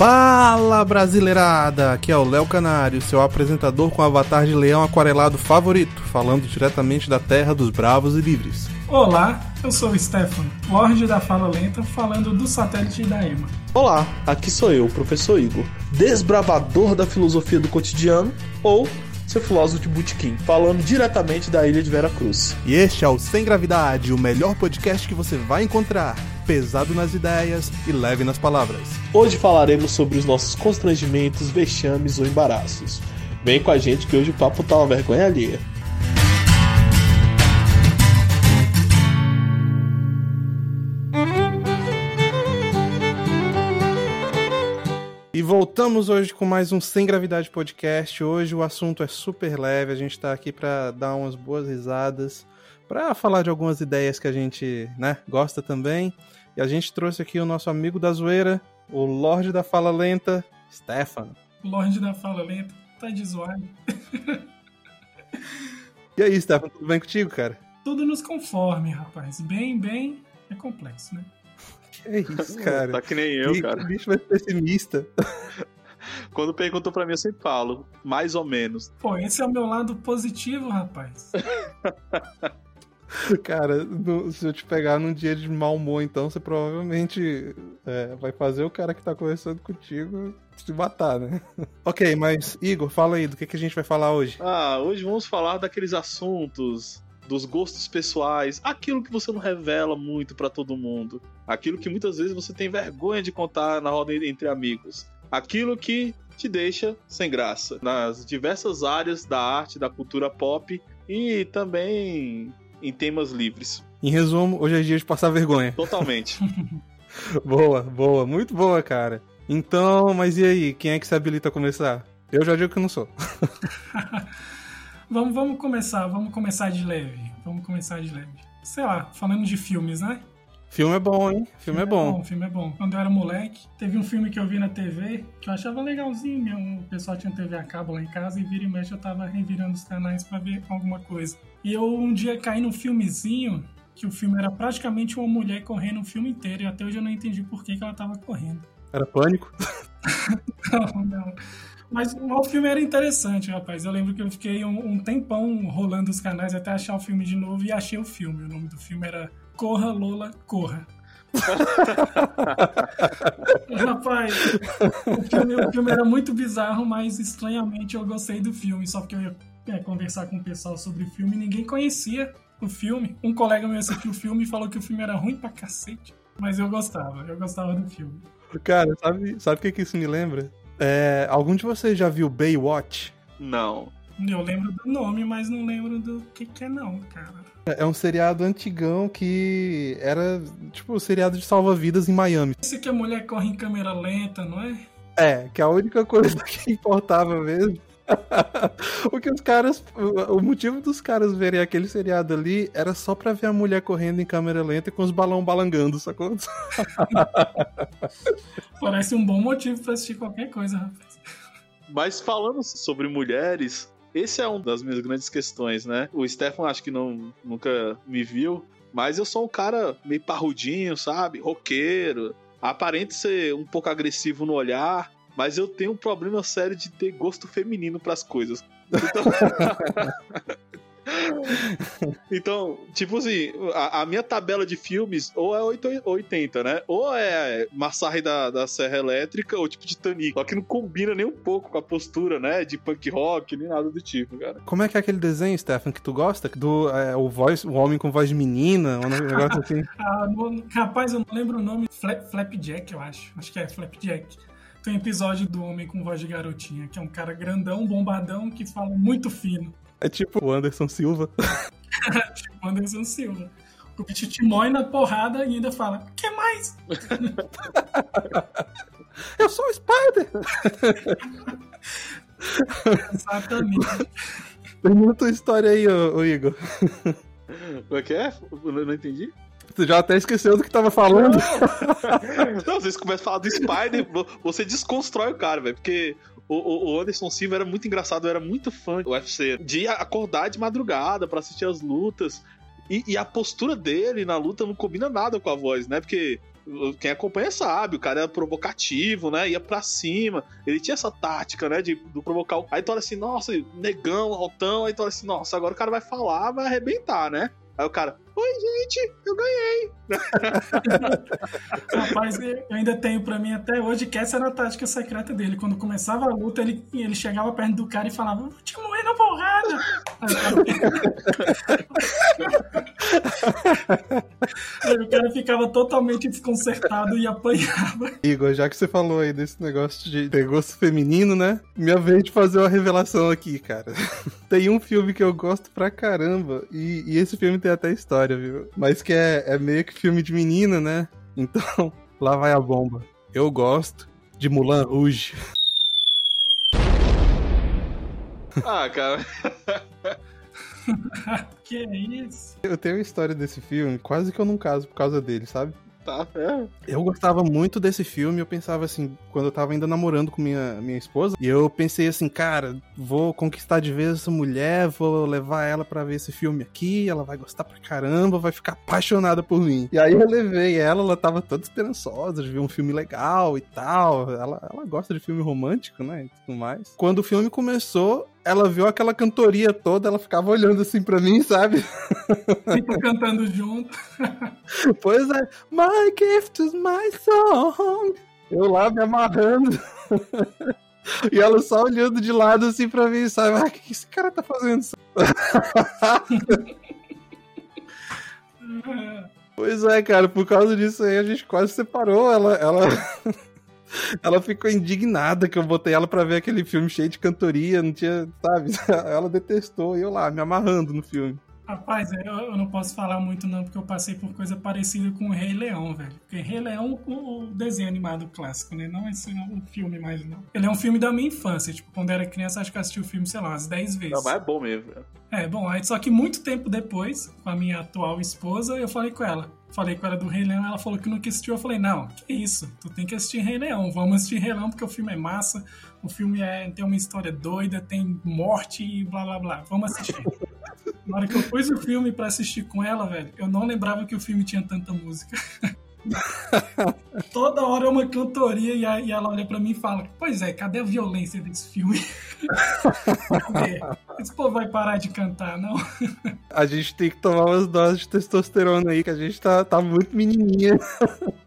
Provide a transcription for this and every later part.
Fala brasileirada! Aqui é o Léo Canário, seu apresentador com avatar de leão aquarelado favorito, falando diretamente da terra dos bravos e livres. Olá, eu sou o Stefan, Lorde da Fala Lenta, falando do satélite da EMA. Olá, aqui sou eu, professor Igor, desbravador da filosofia do cotidiano, ou seu filósofo de botequim, falando diretamente da ilha de Vera Cruz. E este é o Sem Gravidade, o melhor podcast que você vai encontrar, pesado nas ideias e leve nas palavras. Hoje falaremos sobre os nossos constrangimentos, vexames ou embaraços. Vem com a gente que hoje o papo tá uma vergonha alheia. E voltamos hoje com mais um Sem Gravidade Podcast. Hoje o assunto é super leve, a gente tá aqui para dar umas boas risadas, para falar de algumas ideias que a gente, né, gosta também. E a gente trouxe aqui o nosso amigo da zoeira, o Lorde da Fala Lenta, Stefan. Lorde da Fala Lenta, tá de zoado. E aí, Stefan, tudo bem contigo, cara? Tudo nos conforme, rapaz. Bem, bem, é complexo, né? Que é isso, cara? Tá que nem eu, que, cara. Que bicho mais pessimista. Quando perguntam pra mim, eu sempre falo, mais ou menos. Pô, esse é o meu lado positivo, rapaz. Cara, no- se eu te pegar num dia de mau humor, então você provavelmente é, vai fazer o cara que tá conversando contigo se matar, né? ok, mas Igor, fala aí, do que, que a gente vai falar hoje? Ah, hoje vamos falar daqueles assuntos, dos gostos pessoais, aquilo que você não revela muito pra todo mundo, aquilo que muitas vezes você tem vergonha de contar na roda entre amigos, aquilo que te deixa sem graça nas diversas áreas da arte, da cultura pop e também em temas livres. Em resumo, hoje é dia de passar vergonha. Totalmente. boa, boa, muito boa, cara. Então, mas e aí, quem é que se habilita a começar? Eu já digo que não sou. vamos, vamos começar, vamos começar de leve. Vamos começar de leve. Sei lá, falando de filmes, né? Filme é bom, hein? Filme é bom. O filme é bom. Quando eu era moleque, teve um filme que eu vi na TV que eu achava legalzinho. meu- O pessoal tinha TV a cabo lá em casa e vira e mexe eu tava revirando os canais pra ver alguma coisa. E eu um dia caí num filmezinho que o filme era praticamente uma mulher correndo o filme inteiro e até hoje eu não entendi por que, que ela tava correndo. Era pânico? Não, não. Mas o filme era interessante, rapaz. Eu lembro que eu fiquei um, um tempão rolando os canais até achar o filme de novo e achei o filme. O nome do filme era Corra, Lola, Corra. rapaz, o filme, o filme era muito bizarro, mas estranhamente eu gostei do filme. Só porque eu ia é, conversar com o pessoal sobre o filme e ninguém conhecia o filme. Um colega meu assistiu o filme e falou que o filme era ruim pra cacete. Mas eu gostava, eu gostava do filme. Cara, sabe, sabe o que, que isso me lembra? É, algum de vocês já viu Baywatch? Não. Eu lembro do nome, mas não lembro do que, que é não, cara. É um seriado antigão que era tipo o seriado de salva-vidas em Miami. Esse que a mulher corre em câmera lenta, não é? É, que a única coisa que importava mesmo. o que os caras. O motivo dos caras verem aquele seriado ali era só pra ver a mulher correndo em câmera lenta com os balão balangando, sacou? Parece um bom motivo pra assistir qualquer coisa, rapaz. Mas falando sobre mulheres, esse é uma das minhas grandes questões, né? O Stefan acho que não, nunca me viu, mas eu sou um cara meio parrudinho, sabe? Roqueiro. Aparente ser um pouco agressivo no olhar, mas eu tenho um problema sério de ter gosto feminino pras coisas. Então, Então, tipo assim, a, a minha tabela de filmes ou é 8 ou 80, né? Ou é Massacre da, da Serra Elétrica ou tipo Titanic. Só que não combina nem um pouco com a postura, né? De punk rock, nem nada do tipo, cara. Como é que é aquele desenho, Stefan, que tu gosta? Do é, o, voz, o homem com voz de menina, um negócio assim. Ah, não- rapaz, eu não lembro o nome. Fla- Flapjack, eu acho. Acho que é Flapjack. Tem um episódio do Homem com Voz de Garotinha, que é um cara grandão, bombadão, que fala muito fino. É tipo o Anderson Silva. tipo Anderson Silva. O bicho te mói na porrada e ainda fala, que mais? Eu sou o Spider! Exatamente. Termina tua história aí, ô, ô Igor. Como é que é? Eu não entendi. Tu já até esqueceu do que tava falando. Não, vocês começam a falar do Spider, vo- você desconstrói o cara, velho. Porque o, o- Anderson Silva era muito engraçado, eu era muito fã do UFC. De acordar de madrugada pra assistir as lutas. E, e, a postura dele na luta não combina nada com a voz, né? Porque quem acompanha sabe, o cara era provocativo, né? Ia pra cima. Ele tinha essa tática, né? De, de provocar. Aí tu olha assim, nossa, negão, altão. Aí tu olha assim, nossa, agora o cara vai falar, vai arrebentar, né? Aí o cara, oi gente, eu ganhei. Rapaz, eu ainda tenho pra mim até hoje que essa era a tática secreta dele. Quando começava a luta, ele, ele chegava perto do cara e falava, vou te morrer na porrada. Aí o cara ficava totalmente desconcertado e apanhava. Igor, já que você falou aí desse negócio de ter gosto feminino, né? Minha vez de fazer uma revelação aqui, cara. Tem um filme que eu gosto pra caramba. E, e esse filme tem até história, viu? Mas que é, é meio que filme de menina, né? Então, lá vai a bomba. Eu gosto de Mulan Rouge. Ah, cara. que é isso? Eu tenho a história desse filme, quase que eu não caso por causa dele, sabe? Tá, é. Eu gostava muito desse filme, eu pensava assim, quando eu tava ainda namorando com minha, minha esposa, e eu pensei assim, cara, vou conquistar de vez essa mulher, vou levar ela para ver esse filme aqui, ela vai gostar pra caramba, vai ficar apaixonada por mim. E aí eu levei ela, ela tava toda esperançosa de ver um filme legal e tal. Ela, ela gosta de filme romântico, né? E tudo mais. Quando o filme começou, ela viu aquela cantoria toda, ela ficava olhando assim pra mim, sabe? Fica cantando junto. pois é. My gift is my song. Eu lá me amarrando. E ela só olhando de lado assim pra mim, sabe? Ah, o que esse cara tá fazendo? pois é, cara, por causa disso aí a gente quase separou. Ela, ela, ela ficou indignada que eu botei ela pra ver aquele filme cheio de cantoria, não tinha, sabe? Ela detestou e eu lá, me amarrando no filme. Rapaz, eu, eu, não posso falar muito não, porque eu passei por coisa parecida com o Rei Leão, velho. Porque Rei Leão, o, o desenho animado clássico, né? Não esse não, o filme mais, não. Ele é um filme da minha infância. Tipo, quando eu era criança, acho que eu assisti o filme, sei lá, umas 10 vezes. Não, mas é bom mesmo, velho. É, bom, aí só que muito tempo depois, com a minha atual esposa, eu falei com ela. Falei com ela do Rei Leão, ela falou que nunca assistiu. Eu falei, não, que isso, tu tem que assistir Rei Leão. Vamos assistir Rei Leão porque o filme é massa, o filme é, tem uma história doida, tem morte e blá blá blá. Vamos assistir. Na hora que eu pus o filme para assistir com ela, velho, eu não lembrava que o filme tinha tanta música. Toda hora é uma cantoria e, a, e ela olha para mim e fala: Pois é, cadê a violência desse filme? cadê? Esse povo vai parar de cantar, não? A gente tem que tomar umas doses de testosterona aí, que a gente tá, tá muito menininha.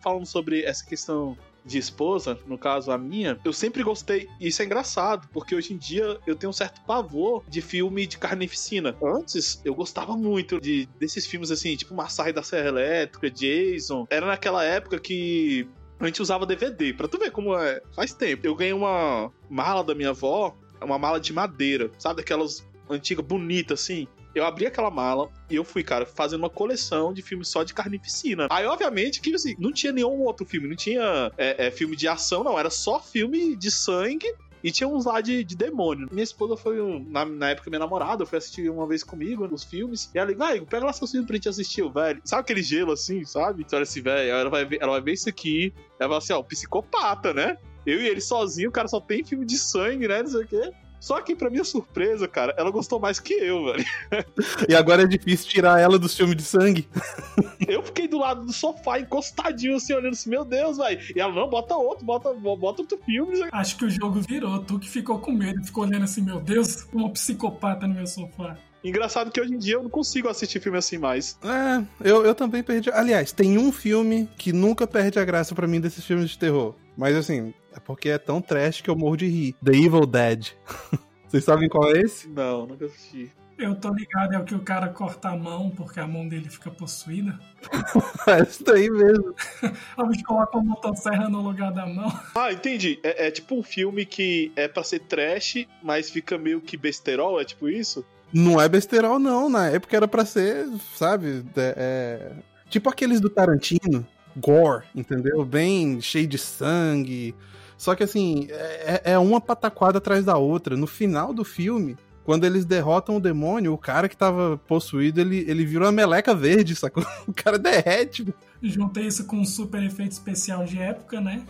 Falando sobre essa questão de esposa, no caso a minha, eu sempre gostei. Isso é engraçado, porque hoje em dia eu tenho um certo pavor de filme de carnificina. Antes eu gostava muito de desses filmes assim, tipo Massacre da Serra Elétrica, Jason. Era naquela época que a gente usava DVD, pra tu ver como é. Faz tempo. Eu ganhei uma mala da minha avó, uma mala de madeira, sabe? Aquelas antigas bonitas assim. Eu abri aquela mala e eu fui, cara, fazendo uma coleção de filmes só de carnificina. Aí, obviamente, que assim, não tinha nenhum outro filme, não tinha é, é, filme de ação, não. Era só filme de sangue e tinha uns lá de, de demônio. Minha esposa foi, um, na, na, época, minha namorada, foi assistir uma vez comigo os filmes. E ela, vai, pega lá seus filmes pra gente assistir, velho. Sabe aquele gelo assim, sabe? Então, olha assim, velho, ela vai, ver, ela vai ver isso aqui. Ela vai assim, ó, psicopata, né? Eu e ele sozinho, o cara só tem filme de sangue, né? Não sei o quê. Só que, pra minha surpresa, cara, ela gostou mais que eu, velho. E agora é difícil tirar ela dos filmes de sangue. Eu fiquei do lado do sofá, encostadinho, assim, olhando assim, meu Deus, velho. E ela, não, bota outro, bota, bota outro filme. Acho que o jogo virou. Tu que ficou com medo, ficou olhando assim, meu Deus, uma psicopata no meu sofá. Engraçado que hoje em dia eu não consigo assistir filme assim mais. É, eu, eu também perdi. Aliás, tem um filme que nunca perde a graça para mim desses filmes de terror. Mas assim, é porque é tão trash que eu morro de rir. The Evil Dead. Vocês sabem qual é esse? Não, nunca assisti. Eu tô ligado, é o que o cara corta a mão porque a mão dele fica possuída. é isso daí mesmo. a gente coloca uma motosserra no lugar da mão. Ah, entendi. É, é, tipo um filme que é pra ser trash, mas fica meio que besterol, é tipo isso? Não é besterol, não. Na época era pra ser, sabe? É, é... Tipo aqueles do Tarantino gore, entendeu? Bem cheio de sangue. Só que assim, é, é uma pataquada atrás da outra. No final do filme, quando eles derrotam o demônio, o cara que tava possuído, ele, ele vira uma meleca verde, sacou? O cara derrete. Juntei isso com um super efeito especial de época, né?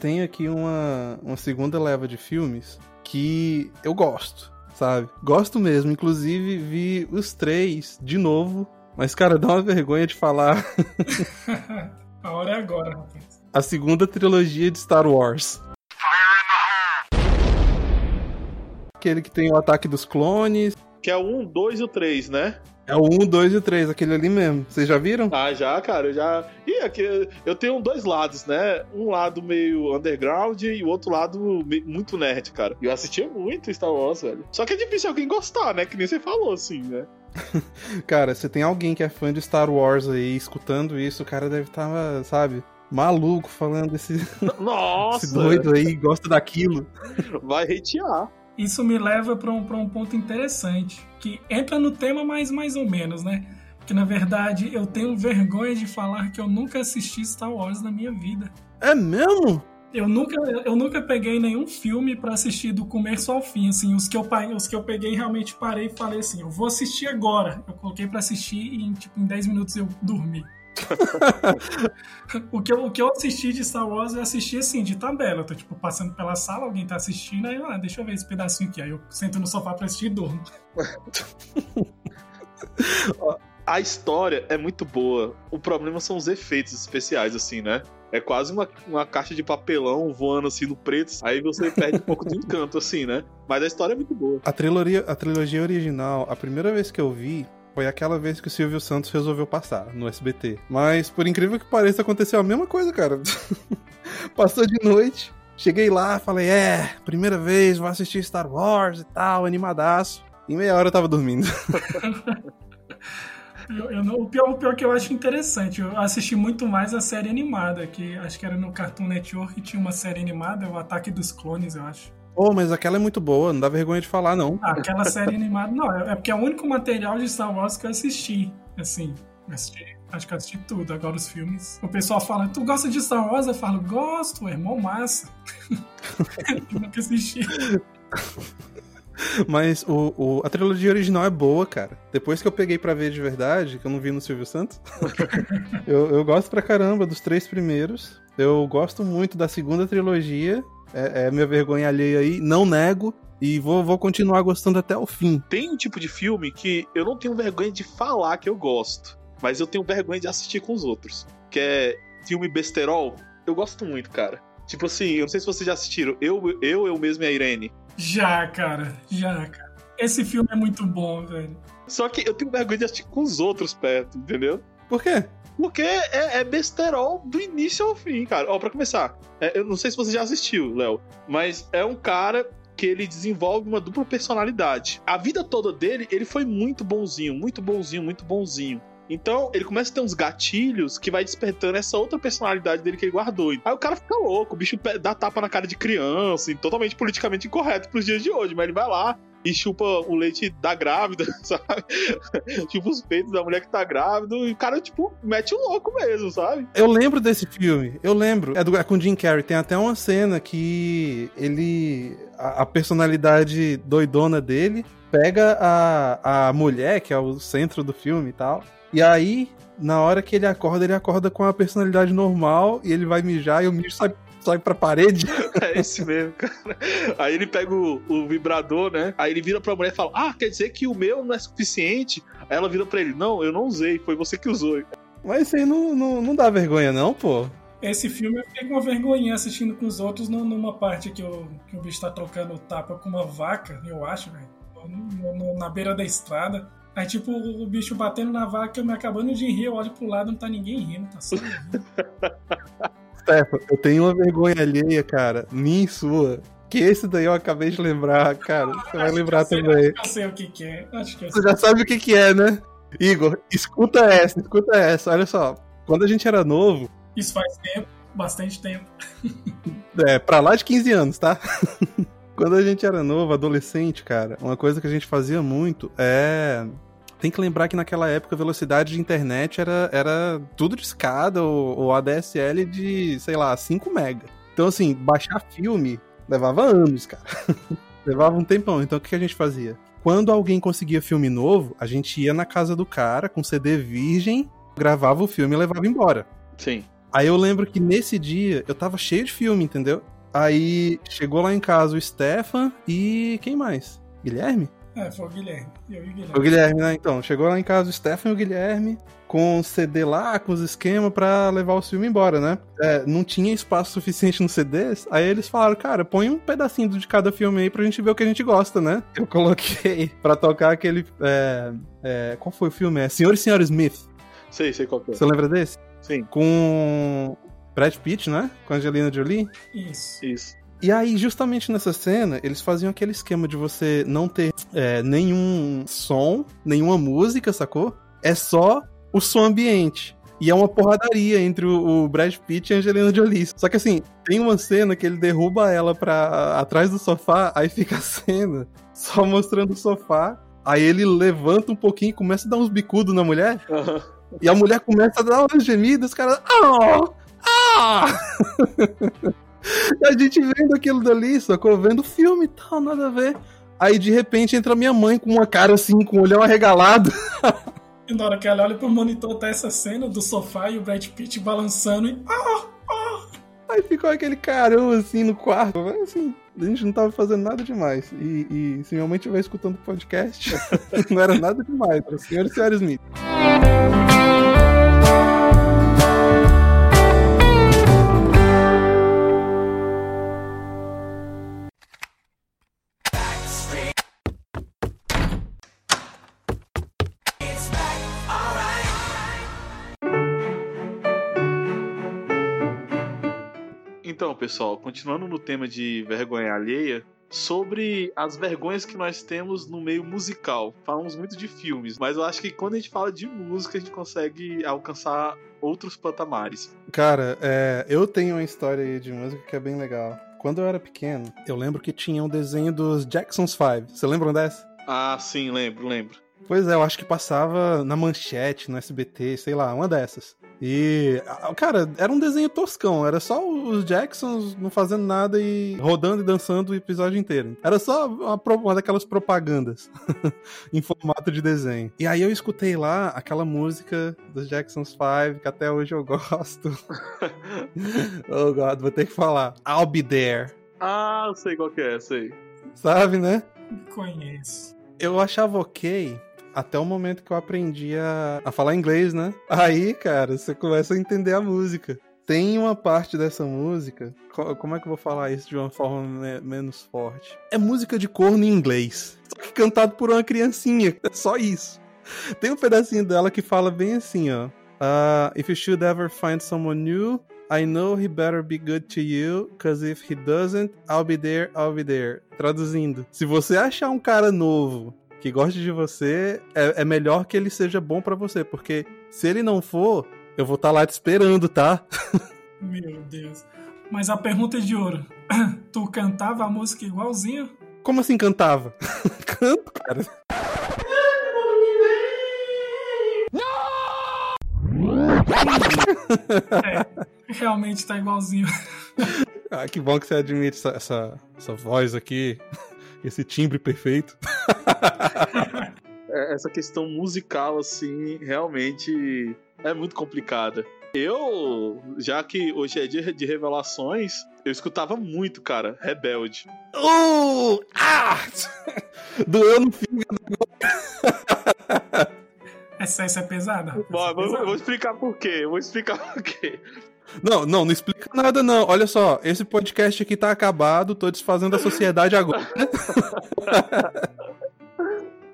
Tenho aqui uma, uma segunda leva de filmes que eu gosto, sabe? Gosto mesmo. Inclusive, vi os três de novo. Mas, cara, dá uma vergonha de falar. A hora é agora, rapaz. A segunda trilogia de Star Wars. Aquele que tem o ataque dos clones. Que é o 1, 2 e o 3, né? É o 1, 2 e o 3, aquele ali mesmo. Vocês já viram? Ah, já, cara, eu já. E aqui eu tenho dois lados, né? Um lado meio underground e o outro lado muito nerd, cara. Eu assistia muito Star Wars, velho. Só que é difícil alguém gostar, né? Que nem você falou, assim, né? cara, se tem alguém que é fã de Star Wars aí, escutando isso, o cara deve estar, tá, sabe, maluco falando desse. Nossa! Esse doido aí, gosta daquilo. Vai hatear. Isso me leva para um, um ponto interessante, que entra no tema mais mais ou menos, né? Porque na verdade eu tenho vergonha de falar que eu nunca assisti Star Wars na minha vida. É mesmo? Eu nunca, eu nunca peguei nenhum filme para assistir do começo ao fim, assim, os que eu os que eu peguei realmente parei e falei assim, eu vou assistir agora. Eu coloquei para assistir e em, tipo, em 10 minutos eu dormi. o, que eu, o que eu assisti de Star Wars, eu assisti assim, de tabela. Eu tô, tipo, passando pela sala, alguém tá assistindo, aí ah, deixa eu ver esse pedacinho aqui. Aí eu sento no sofá pra assistir e durmo. A história é muito boa. O problema são os efeitos especiais, assim, né? É quase uma, uma caixa de papelão voando assim no preto. Aí você perde um pouco do encanto, assim, né? Mas a história é muito boa. A trilogia, a trilogia original, a primeira vez que eu vi, foi aquela vez que o Silvio Santos resolveu passar no SBT. Mas, por incrível que pareça, aconteceu a mesma coisa, cara. Passou de noite, cheguei lá, falei, é, primeira vez, vou assistir Star Wars e tal, animadaço. Em meia hora eu tava dormindo. Eu, eu o, pior, o pior que eu acho interessante, eu assisti muito mais a série animada, que acho que era no Cartoon Network tinha uma série animada, o Ataque dos Clones, eu acho. Pô, mas aquela é muito boa, não dá vergonha de falar, não. Ah, aquela série animada, não, é, é porque é o único material de Star Wars que eu assisti, assim, assisti, acho que eu assisti tudo, agora os filmes. O pessoal fala, tu gosta de Star Wars? Eu falo, gosto, irmão, massa. eu nunca assisti. Mas o, o, a trilogia original é boa, cara. Depois que eu peguei para ver de verdade, que eu não vi no Silvio Santos, eu, eu gosto pra caramba dos três primeiros. Eu gosto muito da segunda trilogia. É, é minha vergonha alheia aí, não nego. E vou, vou continuar gostando até o fim. Tem um tipo de filme que eu não tenho vergonha de falar que eu gosto, mas eu tenho vergonha de assistir com os outros. Que é filme besterol. Eu gosto muito, cara. Tipo assim, eu não sei se vocês já assistiram. Eu, eu, eu mesmo e a Irene. Já, cara. Já, cara. Esse filme é muito bom, velho. Só que eu tenho vergonha de assistir com os outros perto, entendeu? Por quê? Porque é, é besterol do início ao fim, cara. Ó, pra começar, é, eu não sei se você já assistiu, Léo, mas é um cara que ele desenvolve uma dupla personalidade. A vida toda dele, ele foi muito bonzinho, muito bonzinho, muito bonzinho. Então, ele começa a ter uns gatilhos que vai despertando essa outra personalidade dele que ele guardou. Aí o cara fica louco, o bicho dá tapa na cara de criança, totalmente politicamente incorreto pros dias de hoje, mas ele vai lá, e chupa o leite da grávida, sabe? chupa os peitos da mulher que tá grávida e o cara, tipo, mete o um louco mesmo, sabe? Eu lembro desse filme, eu lembro. É, do, é com Jim Carrey. Tem até uma cena que ele. A, a personalidade doidona dele pega a, a mulher, que é o centro do filme e tal, e aí, na hora que ele acorda, ele acorda com a personalidade normal e ele vai mijar e o mijo sai sai pra parede. É esse mesmo, cara. Aí ele pega o, o, vibrador, né? Aí ele vira pra mulher e fala: Ah, quer dizer que o meu não é suficiente? Aí ela vira pra ele: Não, eu não usei, foi você que usou. Mas isso aí não, não, não dá vergonha, não, pô. Esse filme eu fiquei com uma vergonhinha assistindo com os outros numa parte que o, que o bicho tá trocando tapa com uma vaca, eu acho, velho. Na beira da estrada. Aí, tipo, o bicho batendo na vaca, eu me acabando de rir, eu olho pro lado, não tá ninguém rindo, tá só rindo. Stefan, eu tenho uma vergonha alheia, cara, minha e sua. Que esse daí eu acabei de lembrar, cara. Você vai lembrar sei, também. Acho que eu sei o que, que é. Acho que Você já sabe o que, que é, né? Igor, escuta essa, escuta essa. Olha só. Quando a gente era novo. Isso faz tempo, bastante tempo. é, pra lá de 15 anos, tá? Quando a gente era novo, adolescente, cara, uma coisa que a gente fazia muito é tem que lembrar que naquela época a velocidade de internet era, era tudo de escada ou, ou ADSL de, sei lá, 5 mega. Então, assim, baixar filme levava anos, cara. levava um tempão. Então, o que a gente fazia? Quando alguém conseguia filme novo, a gente ia na casa do cara com CD virgem, gravava o filme e levava embora. Sim. Aí eu lembro que nesse dia eu tava cheio de filme, entendeu? Aí chegou lá em casa o Stefan e quem mais? Guilherme? É, foi o Guilherme. Eu e o Guilherme. O Guilherme, né? Então, chegou lá em casa o Stefan e o Guilherme com o CD lá, com os esquemas pra levar o filme embora, né? É, não tinha espaço suficiente nos CDs, aí eles falaram, cara, põe um pedacinho de cada filme aí pra gente ver o que a gente gosta, né? Eu coloquei pra tocar aquele. É, é, qual foi o filme? É Senhor e Senhora Smith. Sei, sei qual que é. Você lembra desse? Sim, Com Brad Pitt, né? Com Angelina Jolie. Isso. isso. E aí, justamente nessa cena, eles faziam aquele esquema de você não ter é, nenhum som, nenhuma música, sacou? É só o som ambiente. E é uma porradaria entre o, o Brad Pitt e a Angelina Jolie. Só que assim, tem uma cena que ele derruba ela pra atrás do sofá, aí fica a cena só mostrando o sofá. Aí ele levanta um pouquinho e começa a dar uns bicudos na mulher. Aham. E a mulher começa a dar umas gemidas, os caras. Ah! Ah! a gente vendo aquilo dali, sacou? Vendo o filme e tal, nada a ver. Aí de repente entra minha mãe com uma cara assim, com o olhão arregalado. E na hora que ela olha pro monitor, tá essa cena do sofá e o Brad Pitt balançando e. Ah! Ah! Aí ficou aquele carão assim no quarto. Assim, a gente não tava fazendo nada demais. E, e se minha mãe estiver escutando o podcast, não era nada demais. Senhor e senhora Smith. Então, pessoal, continuando no tema de vergonha alheia, sobre as vergonhas que nós temos no meio musical. Falamos muito de filmes, mas eu acho que quando a gente fala de música, a gente consegue alcançar outros patamares. Cara, é, eu tenho uma história aí de música que é bem legal. Quando eu era pequeno, eu lembro que tinha um desenho dos Jackson's Five. Você lembram dessa? Ah, sim, lembro, lembro. Pois é, eu acho que passava na manchete, no SBT, sei lá, uma dessas. E, cara, era um desenho toscão. Era só os Jacksons não fazendo nada e rodando e dançando o episódio inteiro. Era só uma, uma daquelas propagandas em formato de desenho. E aí eu escutei lá aquela música dos Jacksons Five, que até hoje eu gosto. oh, God, vou ter que falar. I'll be there. Ah, eu sei qual que é, sei. Sabe, né? Conheço. eu achava ok até o momento que eu aprendi a, a falar inglês, né? Aí, cara, você começa a entender a música. Tem uma parte dessa música. co- Como é que eu vou falar isso de uma forma me- menos forte? É música de corno em inglês. Só que cantado por uma criancinha. É só isso. Tem um pedacinho dela que fala bem assim, ó. Uh, if you should ever find someone new, I know he better be good to you, cause if he doesn't, I'll be there, I'll be there. Traduzindo, se você achar um cara novo que goste de você, é, é melhor que ele seja bom pra você, porque se ele não for, eu vou estar lá te esperando, tá? Meu Deus. Mas a pergunta é de ouro. Tu cantava a música igualzinho? Como assim cantava? Canto, cara. Realmente tá igualzinho. Ah, que bom que você admite essa, essa, essa voz aqui, esse timbre perfeito. É, Essa questão musical, assim, realmente é muito complicada. Eu, já que hoje é dia de revelações, eu escutava muito, cara, Rebelde. Uh! Ah! Doeu no fígado. Essa, essa é pesada. Bom, essa é eu vou, eu pesada. vou explicar por quê. Eu vou explicar por quê. Não, não, não explica nada, não. Olha só, esse podcast aqui tá acabado, tô desfazendo a sociedade agora.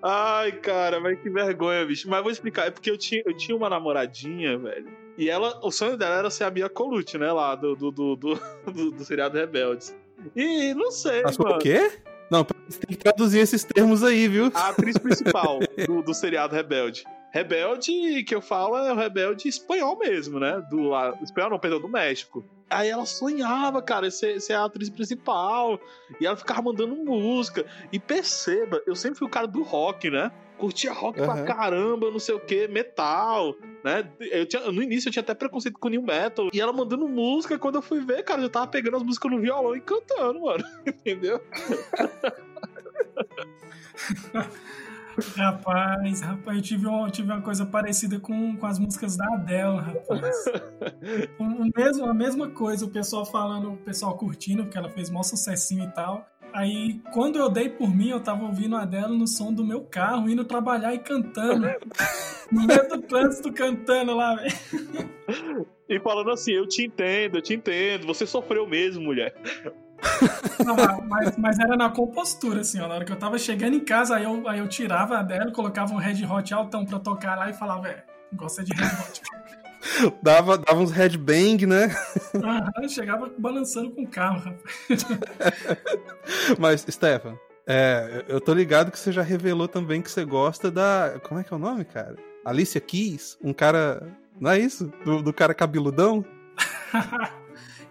Ai, cara, mas que vergonha, bicho. Mas vou explicar. É porque eu tinha, eu tinha uma namoradinha, velho. E ela, o sonho dela era ser a Mia Colucci, né? Lá do, do, do, do, do- do seriado Rebeldes. E não sei, Mas o mano. quê? Não, você tem que traduzir esses termos aí, viu? A atriz principal do, do seriado Rebelde. Rebelde que eu falo é o rebelde espanhol mesmo, né? Do lá, espanhol não, perdão, do México. Aí ela sonhava, cara, ser, ser a atriz principal. E ela ficava mandando música. E perceba, eu sempre fui o cara do rock, né? Curtia rock pra Aham. caramba, não sei o que, metal, né? Eu tinha, no início eu tinha até preconceito com new metal. E ela mandando música, quando eu fui ver, cara, eu tava pegando as músicas no violão e cantando, mano. Entendeu? Rapaz, rapaz, eu tive tive uma coisa parecida com, com as músicas da Adele, rapaz. o, o mesmo, a mesma coisa, o pessoal falando, o pessoal curtindo, porque ela fez maior sucessinho e tal. Aí, quando eu dei por mim, eu tava ouvindo a Adele no som do meu carro, indo trabalhar e cantando. no meio do trânsito, cantando lá, velho. E falando assim, eu te entendo, eu te entendo, você sofreu mesmo, mulher. Não, mas, mas, era na compostura, assim, ó. Na hora que eu tava chegando em casa, aí eu, aí eu tirava a dela, colocava um Red Hot altão pra tocar lá e falava, é, gosta de Red Hot. dava, dava uns headbang, né? Aham, chegava balançando com o carro, rapaz. Mas, Stefan, é, eu tô ligado que você já revelou também que você gosta da. Como é que é o nome, cara? Alicia Keys? Um cara. Não é isso? Do, do cara cabeludão?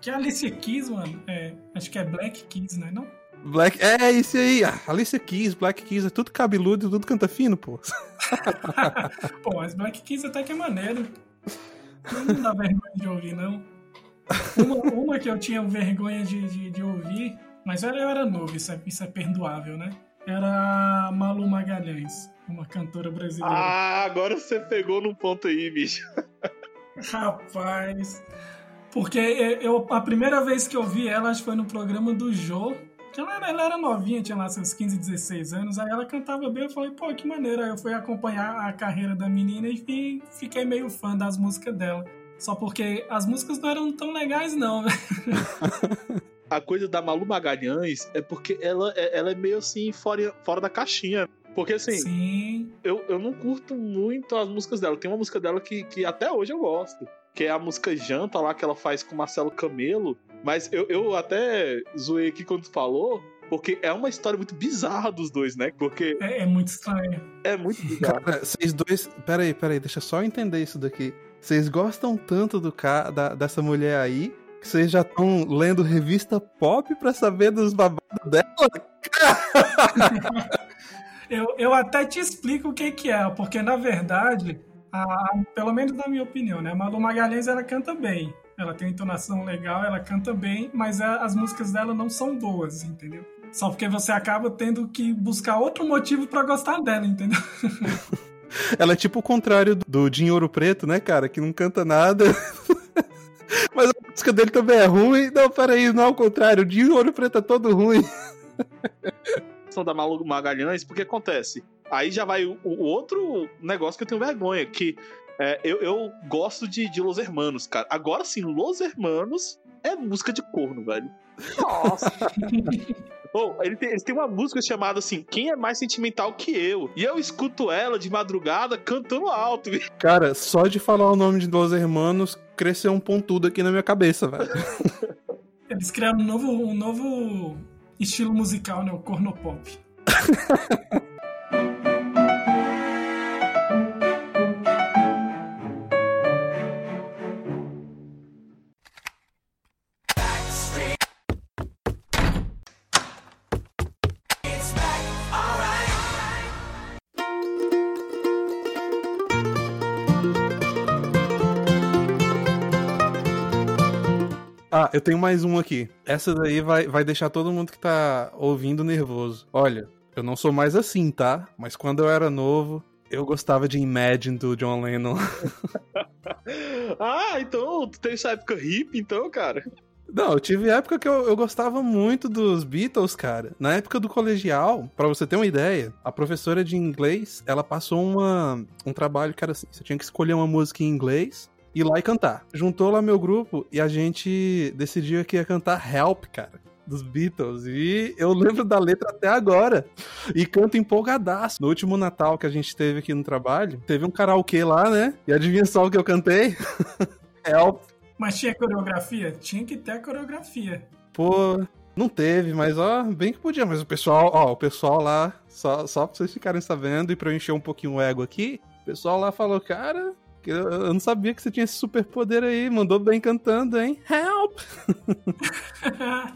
que é Alicia Keys, mano. É, acho que é Black Keys, né? Não? Black, é isso aí, ah, Alicia Keys, Black Keys, é tudo cabeludo e tudo canta fino, pô. pô, mas Black Keys até que é maneiro. Não dá vergonha de ouvir, não. Uma, uma que eu tinha vergonha de, de, de ouvir, mas eu era, eu era novo, isso é, isso é perdoável, né? Era Malu Magalhães, uma cantora brasileira. Ah, agora você pegou num ponto aí, bicho. Rapaz. Porque eu, a primeira vez que eu vi ela, acho que foi no programa do Jô. Ela, ela era novinha, tinha lá seus 15, 16 anos. Aí ela cantava bem, eu falei, pô, que maneira. Aí eu fui acompanhar a carreira da menina e fiquei meio fã das músicas dela. Só porque as músicas não eram tão legais, não, né? a coisa da Malu Magalhães é porque ela, é, ela é meio assim, fora, fora da caixinha. Porque assim, Sim. Eu, eu não curto muito as músicas dela. Tem uma música dela que, que até hoje eu gosto. Que é a música Janta lá que ela faz com Marcelo Camelo. Mas eu, eu até zoei aqui quando tu falou. Porque é uma história muito bizarra dos dois, né? Porque. É, é muito estranho. É muito bizarro. Cara, vocês dois. Peraí, peraí, deixa eu só entender isso daqui. Vocês gostam tanto do ca... da, dessa mulher aí que vocês já estão lendo revista pop pra saber dos babados dela? eu, eu até te explico o que, que é, porque na verdade, a, a, pelo menos na minha opinião, né? A Malu Magalhães ela canta bem. Ela tem entonação legal, ela canta bem, mas a, as músicas dela não são boas, entendeu? Só porque você acaba tendo que buscar outro motivo para gostar dela, entendeu? Ela é tipo o contrário do Dinho Ouro Preto, né, cara? Que não canta nada. Mas a música dele também é ruim. Não, peraí, não é o contrário. O Dinho Ouro Preto é todo ruim. São da Malu Magalhães, porque acontece. Aí já vai o, o outro negócio que eu tenho vergonha, que é, eu, eu, gosto de, de Los Hermanos, cara. Agora sim, Los Hermanos é música de corno, velho. Nossa! Oh, ele tem, eles têm uma música chamada assim, Quem é mais sentimental que eu? E eu escuto ela de madrugada cantando alto. Cara, só de falar o nome de Los Hermanos, cresceu um pontudo aqui na minha cabeça, velho. Eles criaram um novo, um novo estilo musical, né? O cornopop. Ah, eu tenho mais um aqui. Essa daí vai, vai deixar todo mundo que tá ouvindo nervoso. Olha, eu não sou mais assim, tá? Mas quando eu era novo, eu gostava de Imagine do John Lennon. ah, então tu tem essa época hip, então, cara? Não, eu tive época que eu, eu gostava muito dos Beatles, cara. Na época do colegial, para você ter uma ideia, a professora de inglês, ela passou uma, um trabalho que era assim, você tinha que escolher uma música em inglês ir lá e cantar. Juntou lá meu grupo e a gente decidiu que ia cantar Help, cara. Dos Beatles. E eu lembro da letra até agora. E canto empolgadaço. No último Natal que a gente teve aqui no trabalho, teve um karaokê lá, né? E adivinha só o que eu cantei? Help. Mas tinha coreografia? Tinha que ter coreografia. Pô, não teve, mas ó, bem que podia. Mas o pessoal, ó, o pessoal lá, só, só pra vocês ficarem sabendo e pra eu encher um pouquinho o ego aqui, o pessoal lá falou, cara, eu não sabia que você tinha esse superpoder aí. Mandou bem cantando, hein? Help!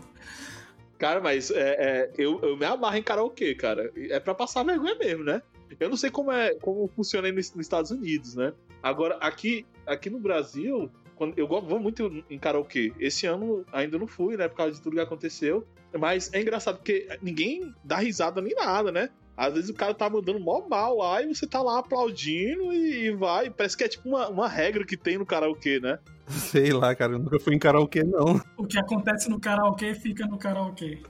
cara, mas é, é, eu, eu me amarro em karaokê, cara. É pra passar vergonha mesmo, né? Eu não sei como, é, como funciona aí nos, nos Estados Unidos, né? Agora, aqui, aqui no Brasil, quando, eu vou muito em karaokê. Esse ano ainda não fui, né? Por causa de tudo que aconteceu. Mas é engraçado porque ninguém dá risada nem nada, né? Às vezes o cara tá mandando mó mal lá e você tá lá aplaudindo e, e vai. Parece que é tipo uma, uma regra que tem no karaokê, né? Sei lá, cara, eu nunca fui em karaokê, não. O que acontece no karaokê fica no karaokê.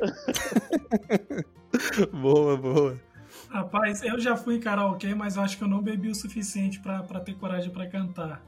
boa, boa. Rapaz, eu já fui em karaokê, mas eu acho que eu não bebi o suficiente pra, pra ter coragem pra cantar.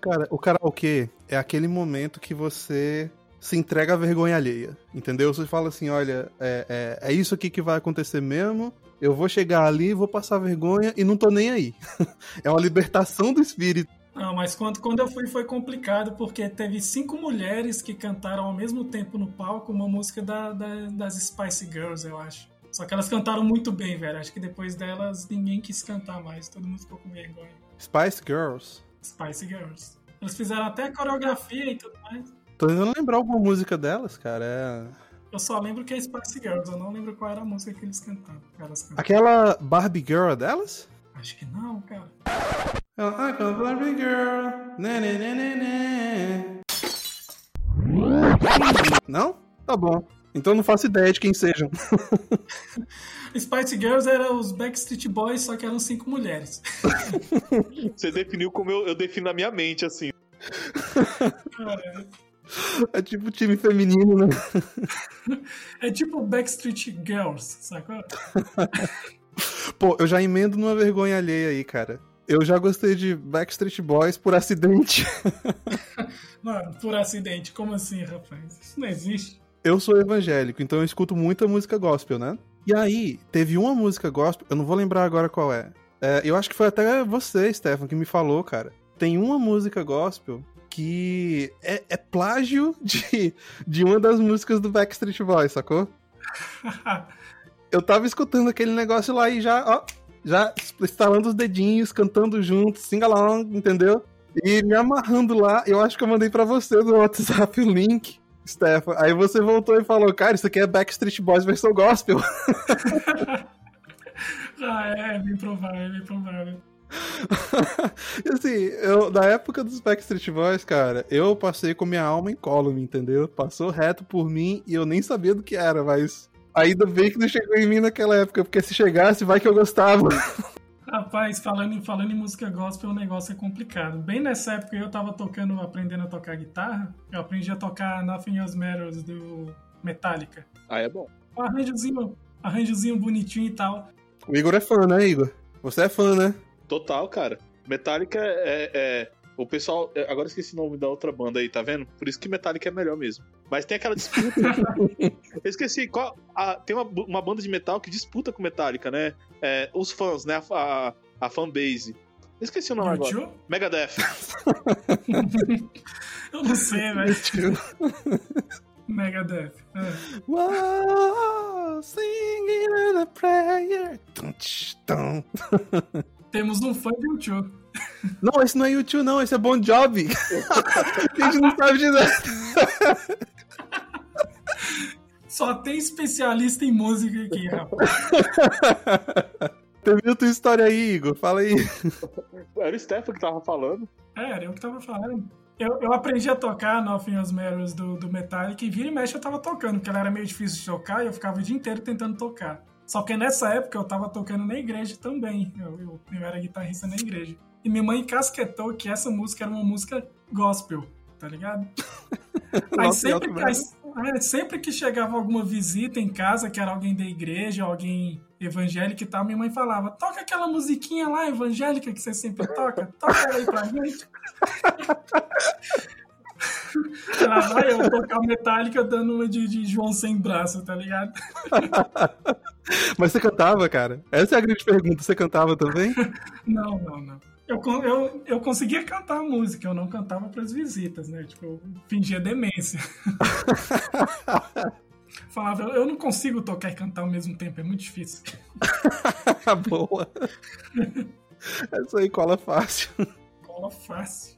Cara, o karaokê é aquele momento que você se entrega à vergonha alheia, entendeu? Você fala assim, olha, é, é, é isso aqui que vai acontecer mesmo, eu vou chegar ali, vou passar vergonha e não tô nem aí. é uma libertação do espírito. Não, mas quando, quando eu fui foi complicado, porque teve cinco mulheres que cantaram ao mesmo tempo no palco uma música da, da, das Spice Girls, eu acho. Só que elas cantaram muito bem, velho. Acho que depois delas ninguém quis cantar mais, todo mundo ficou com vergonha. Spice Girls? Spice Girls. Eles fizeram até coreografia e tudo mais. Tô tentando lembrar alguma música delas, cara. É... Eu só lembro que é Spice Girls, eu não lembro qual era a música que eles cantavam. Elas cantavam. Aquela Barbie Girl é delas? Acho que não, cara. I got Barbie Girl. Né, né, né, né, né. Não? Tá bom. Então não faço ideia de quem sejam. Spice Girls era os Backstreet Boys, só que eram cinco mulheres. Você definiu como eu, eu defino na minha mente, assim. Cara, É tipo time feminino, né? é tipo Backstreet Girls, sacou? Pô, eu já emendo numa vergonha alheia aí, cara. Eu já gostei de Backstreet Boys por acidente. Mano, por acidente, como assim, rapaz? Isso não existe. Eu sou evangélico, então eu escuto muita música gospel, né? E aí, teve uma música gospel, eu não vou lembrar agora qual é. É, eu acho que foi até você, Stefan, que me falou, cara. Tem uma música gospel que é, é plágio de, de uma das músicas do Backstreet Boys, sacou? Eu tava escutando aquele negócio lá e já, ó, já estalando os dedinhos, cantando junto, sing along, entendeu? E me amarrando lá, eu acho que eu mandei pra você no WhatsApp o link, Stefan. Aí você voltou e falou, cara, isso aqui é Backstreet Boys versão gospel. ah, é, é bem provável, é bem provável. E assim, eu, na época dos Backstreet Boys, cara, eu passei com minha alma em column, entendeu? Passou reto por mim e eu nem sabia do que era, mas ainda bem que não chegou em mim naquela época, porque se chegasse, vai que eu gostava. Rapaz, falando, em- falando em música gospel, o negócio é complicado. Bem nessa época eu tava tocando, aprendendo a tocar guitarra. Eu aprendi a tocar Nothing Else Matters do Metallica. Aí é bom. Um arranjozinho, arranjozinho bonitinho e tal. O Igor é fã, né, Igor? Você é fã, né? Total, cara. Metallica é. é- o pessoal. é, Agora eu esqueci o nome da outra banda aí, tá vendo? Por isso que Metallica é melhor mesmo. Mas tem aquela disputa. eu esqueci. Qual, a- tem uma, uma banda de metal que disputa com Metallica, né? É, os fãs, né? A, a, a fanbase. Eu esqueci o nome agora. Megadeth. Eu não sei, velho. Megadeth. É. Wow, singing in a prayer. Tum, tch, tum. Temos um fã de YouTube. Não, esse não é YouTube, não, esse é Bon Jovi. a gente não sabe de nada. Só tem especialista em música aqui, rapaz. Teve outra história aí, Igor, fala aí. Era o Stefan que tava falando. É, era eu que tava falando. Eu, eu aprendi a tocar Nothing Else Matters do, do Metallica e vira e mexe eu tava tocando, porque ela era meio difícil de tocar e eu ficava o dia inteiro tentando tocar. Só que nessa época eu tava tocando na igreja também. Eu, eu, eu era guitarrista na igreja. E minha mãe casquetou que essa música era uma música gospel, tá ligado? Aí sempre, aí, é, sempre que chegava alguma visita em casa, que era alguém da igreja, alguém evangélico e tal, minha mãe falava: toca aquela musiquinha lá evangélica que você sempre toca, toca ela aí pra gente. Vai eu tocar metálica dando uma de, de João sem braço, tá ligado? Mas você cantava, cara? Essa é a grande pergunta. Você cantava também? Não, não, não. Eu, eu, eu conseguia cantar a música, eu não cantava pras visitas, né? Tipo, eu fingia demência. Falava, eu não consigo tocar e cantar ao mesmo tempo, é muito difícil. Boa. Essa aí cola fácil. Cola fácil.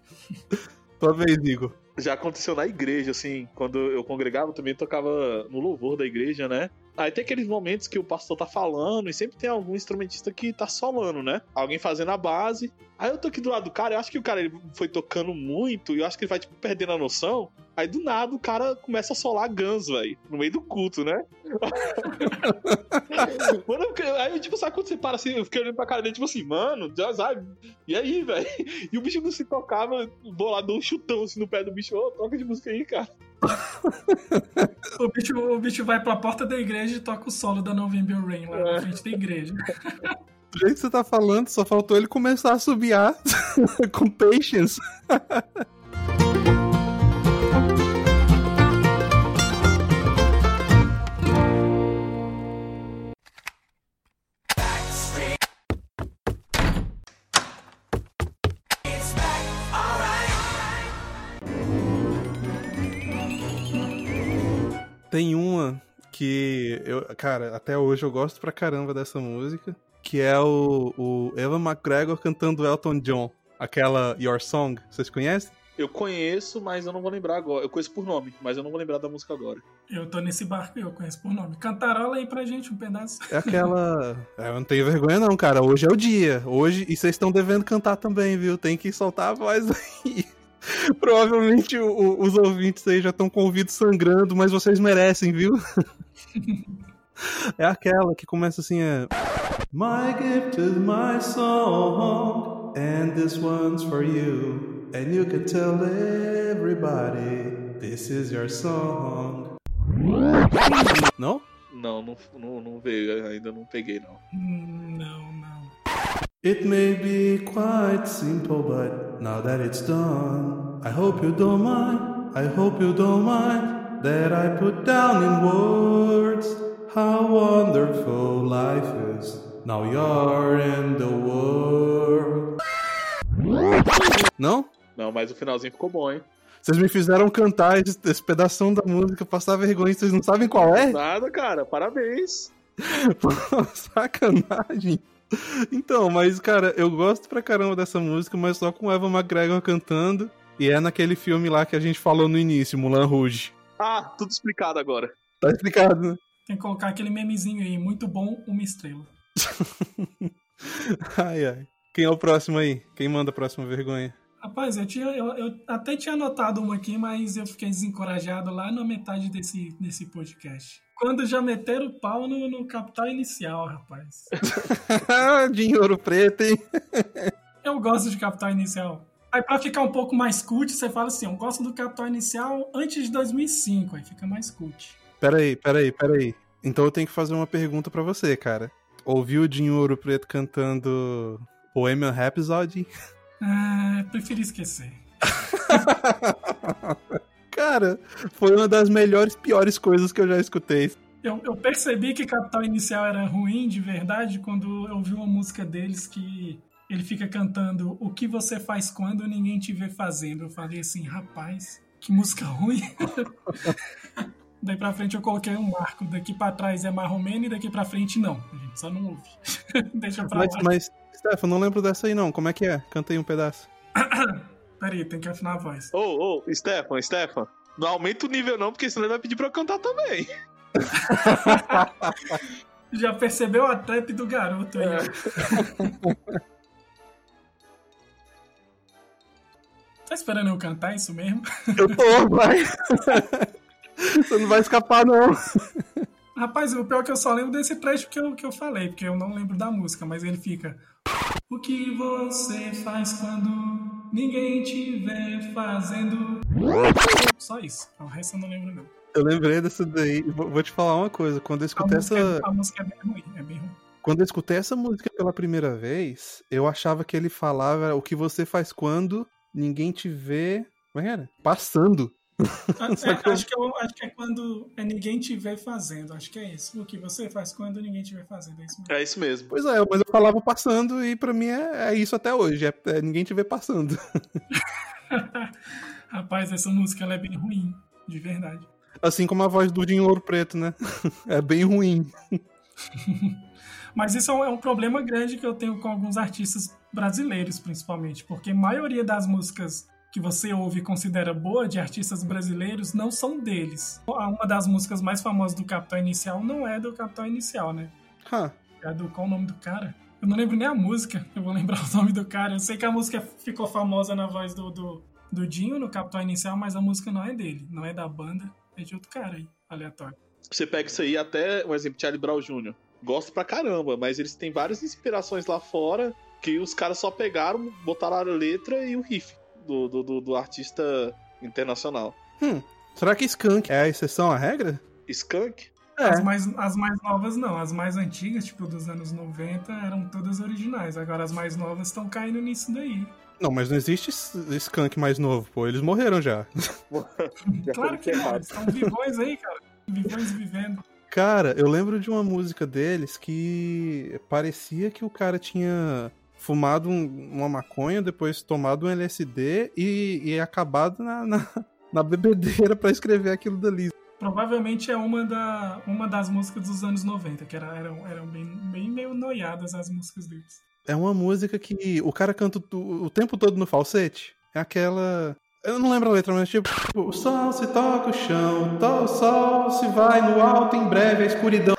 Tua vez, Igor. Já aconteceu na igreja, assim, quando eu congregava, também tocava no louvor da igreja, né? Aí tem aqueles momentos que o pastor tá falando e sempre tem algum instrumentista que tá solando, né? Alguém fazendo a base. Aí eu tô aqui do lado do cara, eu acho que o cara ele foi tocando muito e eu acho que ele vai, tipo, perdendo a noção. Aí do nada o cara começa a solar Guns, velho, no meio do culto, né? mano, aí, tipo, sabe quando você para assim, eu fiquei olhando pra cara dele, tipo assim, mano, já sabe? E aí, velho? E o bicho não se tocava, dou um chutão assim no pé do bicho, ô, oh, toca de música aí, cara. O, bicho, o bicho vai pra porta da igreja e toca o solo da November Rain lá é. na frente da igreja. Do jeito que você tá falando, só faltou ele começar a subiar com patience. Que eu, cara, até hoje eu gosto pra caramba dessa música, que é o, o Evan McGregor cantando Elton John, aquela Your Song. Vocês conhecem? Eu conheço, mas eu não vou lembrar agora. Eu conheço por nome, mas eu não vou lembrar da música agora. Eu tô nesse barco e eu conheço por nome. Cantarola aí pra gente um pedaço. É aquela. É, eu não tenho vergonha, não, cara. Hoje é o dia. Hoje. E vocês estão devendo cantar também, viu? Tem que soltar a voz aí. Provavelmente o, os ouvintes aí já estão com o ouvido sangrando, mas vocês merecem, viu? é aquela que começa assim, é... My gift is my song, and this one's for you. And you can tell everybody, this is your song. Não? Não, não, não, não veio, ainda não peguei, não. Hum, não, não. It may be quite simple, but now that it's done, I hope you don't mind, I hope you don't mind that I put down in words how wonderful life is. Now you're in the world. Não? Não, mas o finalzinho ficou bom, hein? Vocês me fizeram cantar esse, esse pedaço da música, passar vergonha, vocês não sabem qual é? Nada, cara, parabéns. Sacanagem. Então, mas, cara, eu gosto pra caramba dessa música, mas só com o Evan McGregor cantando. E é naquele filme lá que a gente falou no início, Mulan Rouge. Ah, tudo explicado agora. Tá explicado, né? Tem que colocar aquele memezinho aí, muito bom, uma estrela. ai, ai. Quem é o próximo aí? Quem manda a próxima vergonha? Rapaz, eu, tinha, eu, eu, até tinha anotado uma aqui, mas eu fiquei desencorajado lá na metade desse, desse podcast. Quando já meteram o pau no, no capital inicial, rapaz. Dinheiro preto, hein? eu gosto de capital inicial. Aí pra ficar um pouco mais cult, você fala assim, eu gosto do capital inicial antes de 2005, aí fica mais cult. Peraí, peraí, peraí. Então eu tenho que fazer uma pergunta para você, cara. Ouviu o Dinheiro Preto cantando Bohemian Rhapsody? Ah, preferi esquecer. Cara, foi uma das melhores, piores coisas que eu já escutei. Eu, eu, percebi que Capital Inicial era ruim de verdade quando eu vi uma música deles que ele fica cantando O que você faz quando ninguém te vê fazendo. Eu falei assim, rapaz, que música ruim. Daí pra frente eu coloquei um marco. Daqui pra trás é marromeno e daqui pra frente não. A gente só não ouve. Deixa pra mas, lá. Mas, Stefan, não lembro dessa aí não. Como é que é? Cantei um pedaço. Peraí, tem que afinar a voz. Ô, ô, oh, Stefan, Stefan. Não aumenta o nível não, porque senão ele vai pedir pra eu cantar também. Já percebeu a trap do garoto aí. É. tá esperando eu cantar isso mesmo? Eu tô, vai. Você não vai escapar, não. Rapaz, o pior é que eu só lembro desse trecho que eu, que eu falei, porque eu não lembro da música, mas ele fica. O que você faz quando ninguém te vê fazendo. Só isso. O resto eu não lembro, não. Eu lembrei dessa daí. Vou te falar uma coisa. Quando eu escutei a essa. Música, a música é bem ruim, é bem ruim. Quando eu escutei essa música pela primeira vez, eu achava que ele falava o que você faz quando ninguém te vê. Como é que era? Passando. É, acho, que eu, acho que é quando é ninguém te vê fazendo. Acho que é isso. O que você faz quando ninguém te vê fazendo. É isso mesmo. É isso mesmo. Pois é, mas eu falava passando e pra mim é, é isso até hoje. É, é ninguém te vê passando. Rapaz, essa música ela é bem ruim. De verdade. Assim como a voz do Dinho Ouro Preto, né? É bem ruim. Mas isso é, é um problema grande que eu tenho com alguns artistas brasileiros, principalmente, porque a maioria das músicas que você ouve e considera boa de artistas brasileiros não são deles. Uma das músicas mais famosas do Capital Inicial não é do Capital Inicial, né? Huh. É do qual o nome do cara? Eu não lembro nem a música, eu vou lembrar o nome do cara. Eu sei que a música ficou famosa na voz do, do, do Dinho no Capital Inicial, mas a música não é dele, não é da banda, é de outro cara aí, aleatório. Você pega isso aí, até um exemplo, Charlie Brown Jr. Gosto pra caramba, mas eles têm várias inspirações lá fora que os caras só pegaram, botaram a letra e o riff do, do, do, do artista internacional. Hum, será que Skunk é a exceção à regra? Skunk? É. As, mais, as mais novas não, as mais antigas, tipo dos anos 90, eram todas originais. Agora as mais novas estão caindo nisso daí. Não, mas não existe Skunk mais novo, pô. Eles morreram já. Claro que não, eles estão vivões aí, cara. Vivões vivendo. Cara, eu lembro de uma música deles que parecia que o cara tinha fumado um- uma maconha, depois tomado um LSD e, e acabado na, na, na bebedeira pra escrever aquilo dali. Provavelmente é uma, da, uma das músicas dos anos 90, que era, eram, eram bem, bem meio noiadas as músicas deles. É uma música que o cara canta o, o tempo todo no falsete. É aquela. Eu não lembro a letra, mas tipo, o sol se toca o chão, o sol se vai no alto, em breve a escuridão.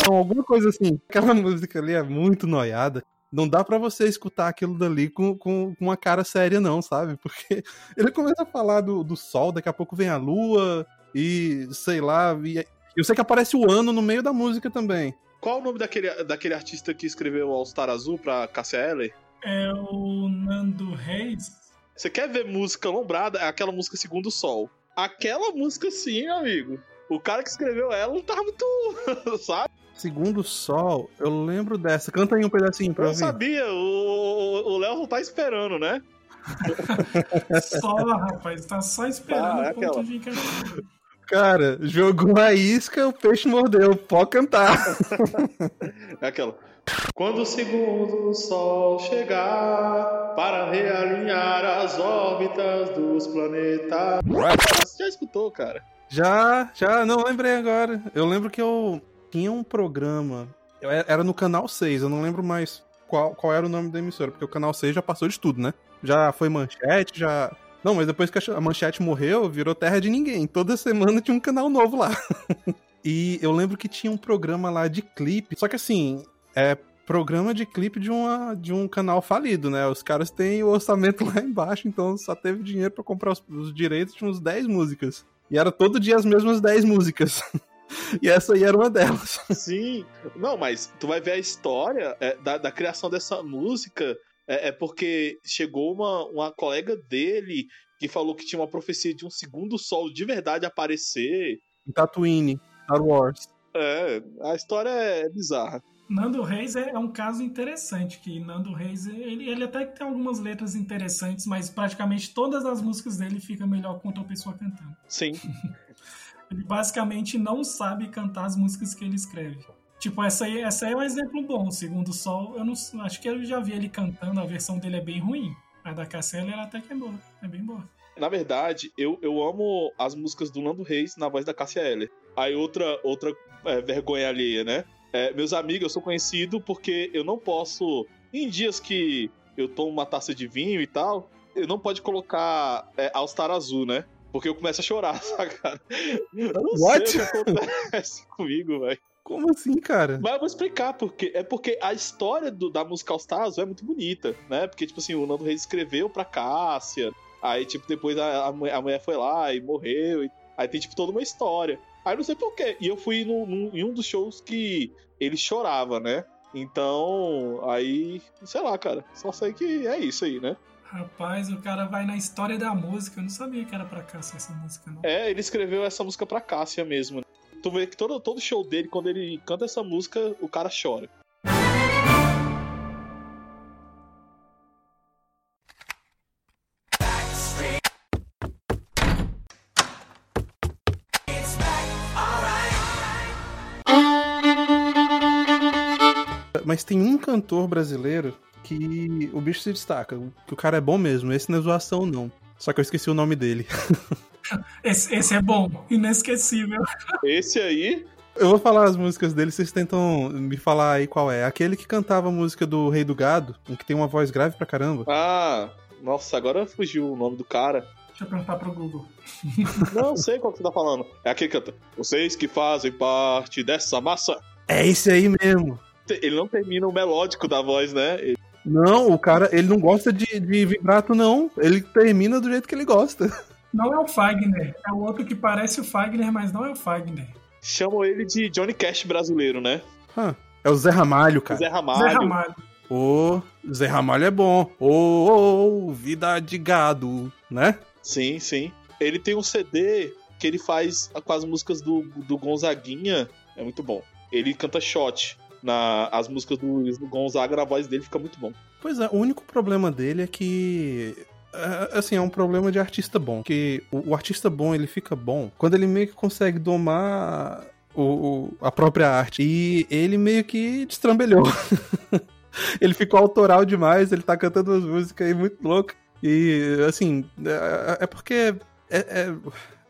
Então, alguma coisa assim. Aquela música ali é muito noiada. Não dá pra você escutar aquilo dali com, com, com uma cara séria, não, sabe? Porque ele começa a falar do, do sol, daqui a pouco vem a lua, e sei lá. E, eu sei que aparece o ano no meio da música também. Qual o nome daquele, daquele artista que escreveu All Star Azul pra Cassia Eller? É o Nando Reis. Você quer ver música lombrada? É aquela música Segundo o Sol. Aquela música sim, amigo. O cara que escreveu ela não tava muito. sabe? Segundo Sol, eu lembro dessa. Canta aí um pedacinho pra Eu ouvir. sabia. O Léo não tá esperando, né? Só, rapaz, tá só esperando Ah, é o ponto aquela. de. Cara, jogou a isca, o peixe mordeu. Pode cantar. É aquela. Quando o segundo sol chegar para realinhar as órbitas dos planetas. Você já escutou, cara? Já, já, não lembrei agora. Eu lembro que eu tinha um programa. Era no canal 6, eu não lembro mais qual, qual era o nome da emissora, porque o canal 6 já passou de tudo, né? Já foi manchete, já. Não, mas depois que a manchete morreu, virou terra de ninguém. Toda semana tinha um canal novo lá. e eu lembro que tinha um programa lá de clipe. Só que assim, é programa de clipe de, uma, de um canal falido, né? Os caras têm o orçamento lá embaixo, então só teve dinheiro pra comprar os, os direitos de uns 10 músicas. E era todo dia as mesmas 10 músicas. e essa aí era uma delas. Sim. Não, mas tu vai ver a história é, da, da criação dessa música. É, é porque chegou uma, uma colega dele que falou que tinha uma profecia de um segundo sol de verdade aparecer. Tatooine, Star Wars. É, a história é bizarra. Nando Reis é, é um caso interessante, que Nando Reis, ele, ele até tem algumas letras interessantes, mas praticamente todas as músicas dele ficam melhor com outra pessoa cantando. Sim. Ele basicamente não sabe cantar as músicas que ele escreve. Tipo, essa aí, essa aí é um exemplo bom. Segundo o Sol, eu não acho que eu já vi ele cantando, a versão dele é bem ruim. A da Cassiela ela até que é boa, é bem boa. Na verdade, eu, eu amo as músicas do Nando Reis na voz da Cássia Eller. Aí outra, outra é, vergonha alheia, né? É, meus amigos, eu sou conhecido porque eu não posso. Em dias que eu tomo uma taça de vinho e tal, eu não pode colocar é, All Star Azul, né? Porque eu começo a chorar, sabe, cara? Eu não What? sei o que acontece comigo, velho. Como assim, cara? Mas eu vou explicar porque é porque a história do- da música All Star Azul é muito bonita, né? Porque, tipo assim, o Nando Reis escreveu pra Cássia, aí, tipo, depois a, a mulher foi lá e morreu, e- aí tem, tipo, toda uma história. Aí não sei porquê. E eu fui num- num- em um dos shows que ele chorava, né? Então, aí, sei lá, cara. Só sei que é isso aí, né? Rapaz, o cara vai na história da música. Eu não sabia que era pra Cássia essa música, não. É, ele escreveu essa música pra Cássia mesmo. Tu vê que todo, todo show dele, quando ele canta essa música, o cara chora. Mas tem um cantor brasileiro que o bicho se destaca. Que o cara é bom mesmo. Esse não é zoação, não. Só que eu esqueci o nome dele. Esse, esse é bom, inesquecível. Esse aí, Eu vou falar as músicas dele, vocês tentam me falar aí qual é. Aquele que cantava a música do Rei do Gado, um que tem uma voz grave pra caramba. Ah, nossa, agora fugiu o nome do cara. Deixa eu perguntar pro Google. Não sei qual que você tá falando. É aquele que canta. Vocês que fazem parte dessa massa. É esse aí mesmo. Ele não termina o melódico da voz, né? Ele- Não, o cara, ele não gosta de, de vibrato, não. Ele termina do jeito que ele gosta. Não é o Fagner, é o outro que parece o Fagner, mas não é o Fagner. Chamam ele de Johnny Cash brasileiro, né? É o Zé Ramalho, cara. Zé Ramalho. Zé Ramalho. Ô, Zé Ramalho é bom. Ô, ô, ô, vida de gado, né? Sim, sim. Ele tem um CD que ele faz com as músicas do, do Gonzaguinha. É muito bom. Ele canta shot. Na, as músicas do, do Gonzaga, a voz dele fica muito bom. Pois é, o único problema dele é que. é, Assim, é um problema de artista bom. Que o, o artista bom, ele fica bom quando ele meio que consegue domar o, o- a própria arte. E ele meio que destrambelhou. ele ficou autoral demais, ele tá cantando umas músicas aí muito loucas. E, assim, é, é porque. é- é-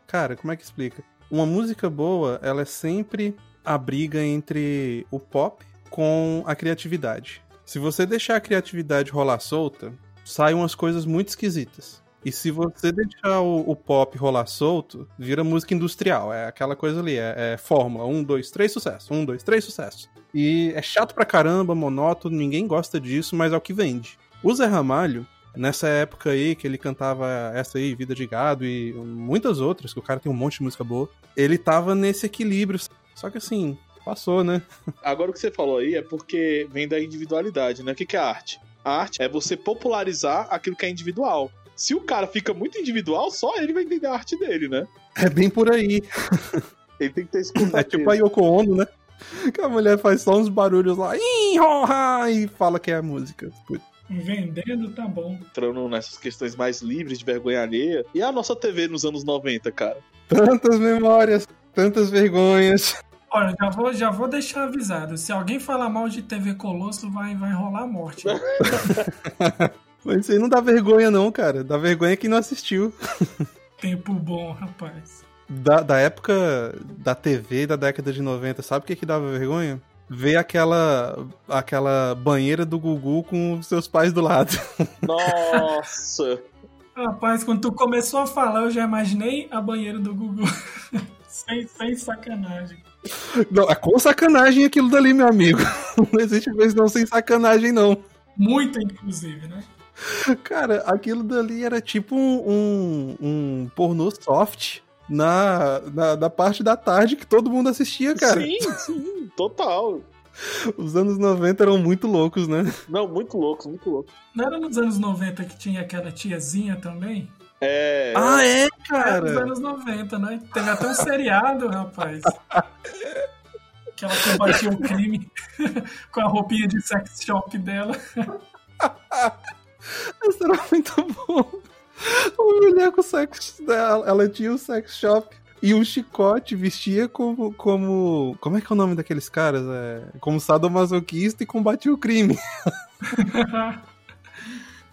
cara, como é que explica? Uma música boa, ela é sempre a briga entre o pop com a criatividade. Se você deixar a criatividade rolar solta, saem umas coisas muito esquisitas. E se você deixar o, o pop rolar solto, vira música industrial. É aquela coisa ali, é, é fórmula. Um, dois, três, sucesso. Um, dois, três, sucesso. E é chato pra caramba, monótono, ninguém gosta disso, mas é o que vende. O Zé Ramalho, nessa época aí que ele cantava essa aí, Vida de Gado e muitas outras, que o cara tem um monte de música boa, ele tava nesse equilíbrio. Só que assim, passou, né? Agora o que você falou aí é porque vem da individualidade, né? O que é arte? A arte é você popularizar aquilo que é individual. Se o cara fica muito individual, só ele vai entender a arte dele, né? É bem por aí. Ele tem que ter esse É tipo a Yoko Ono, né? Que a mulher faz só uns barulhos lá e fala que é a música. Putz. Vendendo, tá bom. entrando nessas questões mais livres de vergonha alheia. E a nossa TV nos anos 90, cara? Tantas memórias, tantas vergonhas. Olha, já vou, já vou deixar avisado. Se alguém falar mal de TV Colosso, vai, vai rolar a morte. Mas isso aí não dá vergonha, não, cara. Dá vergonha quem não assistiu. Tempo bom, rapaz. Da, da época da TV da década de 90, sabe o que que dava vergonha? Ver aquela, aquela banheira do Gugu com os seus pais do lado. Nossa! Rapaz, quando tu começou a falar, eu já imaginei a banheira do Google. sem, sem sacanagem. Não, é com sacanagem aquilo dali, meu amigo. Não existe vez não sem sacanagem, não. Muito, inclusive, né? Cara, aquilo dali era tipo um, um, um pornô soft na, na, na parte da tarde que todo mundo assistia, cara. Sim, sim, total. Os anos 90 eram muito loucos, né? Não, muito louco, muito louco. Não era nos anos 90 que tinha aquela tiazinha também? É. Ah, é, Era nos cara? anos 90, né? Teve até um seriado, rapaz. Que ela combatia o crime com a roupinha de sex shop dela. Isso era muito bom. A mulher com sex. Ela, ela tinha um sex shop e um chicote, vestia como. como. Como é que é o nome daqueles caras? É, como sadomasoquista e combatia o crime.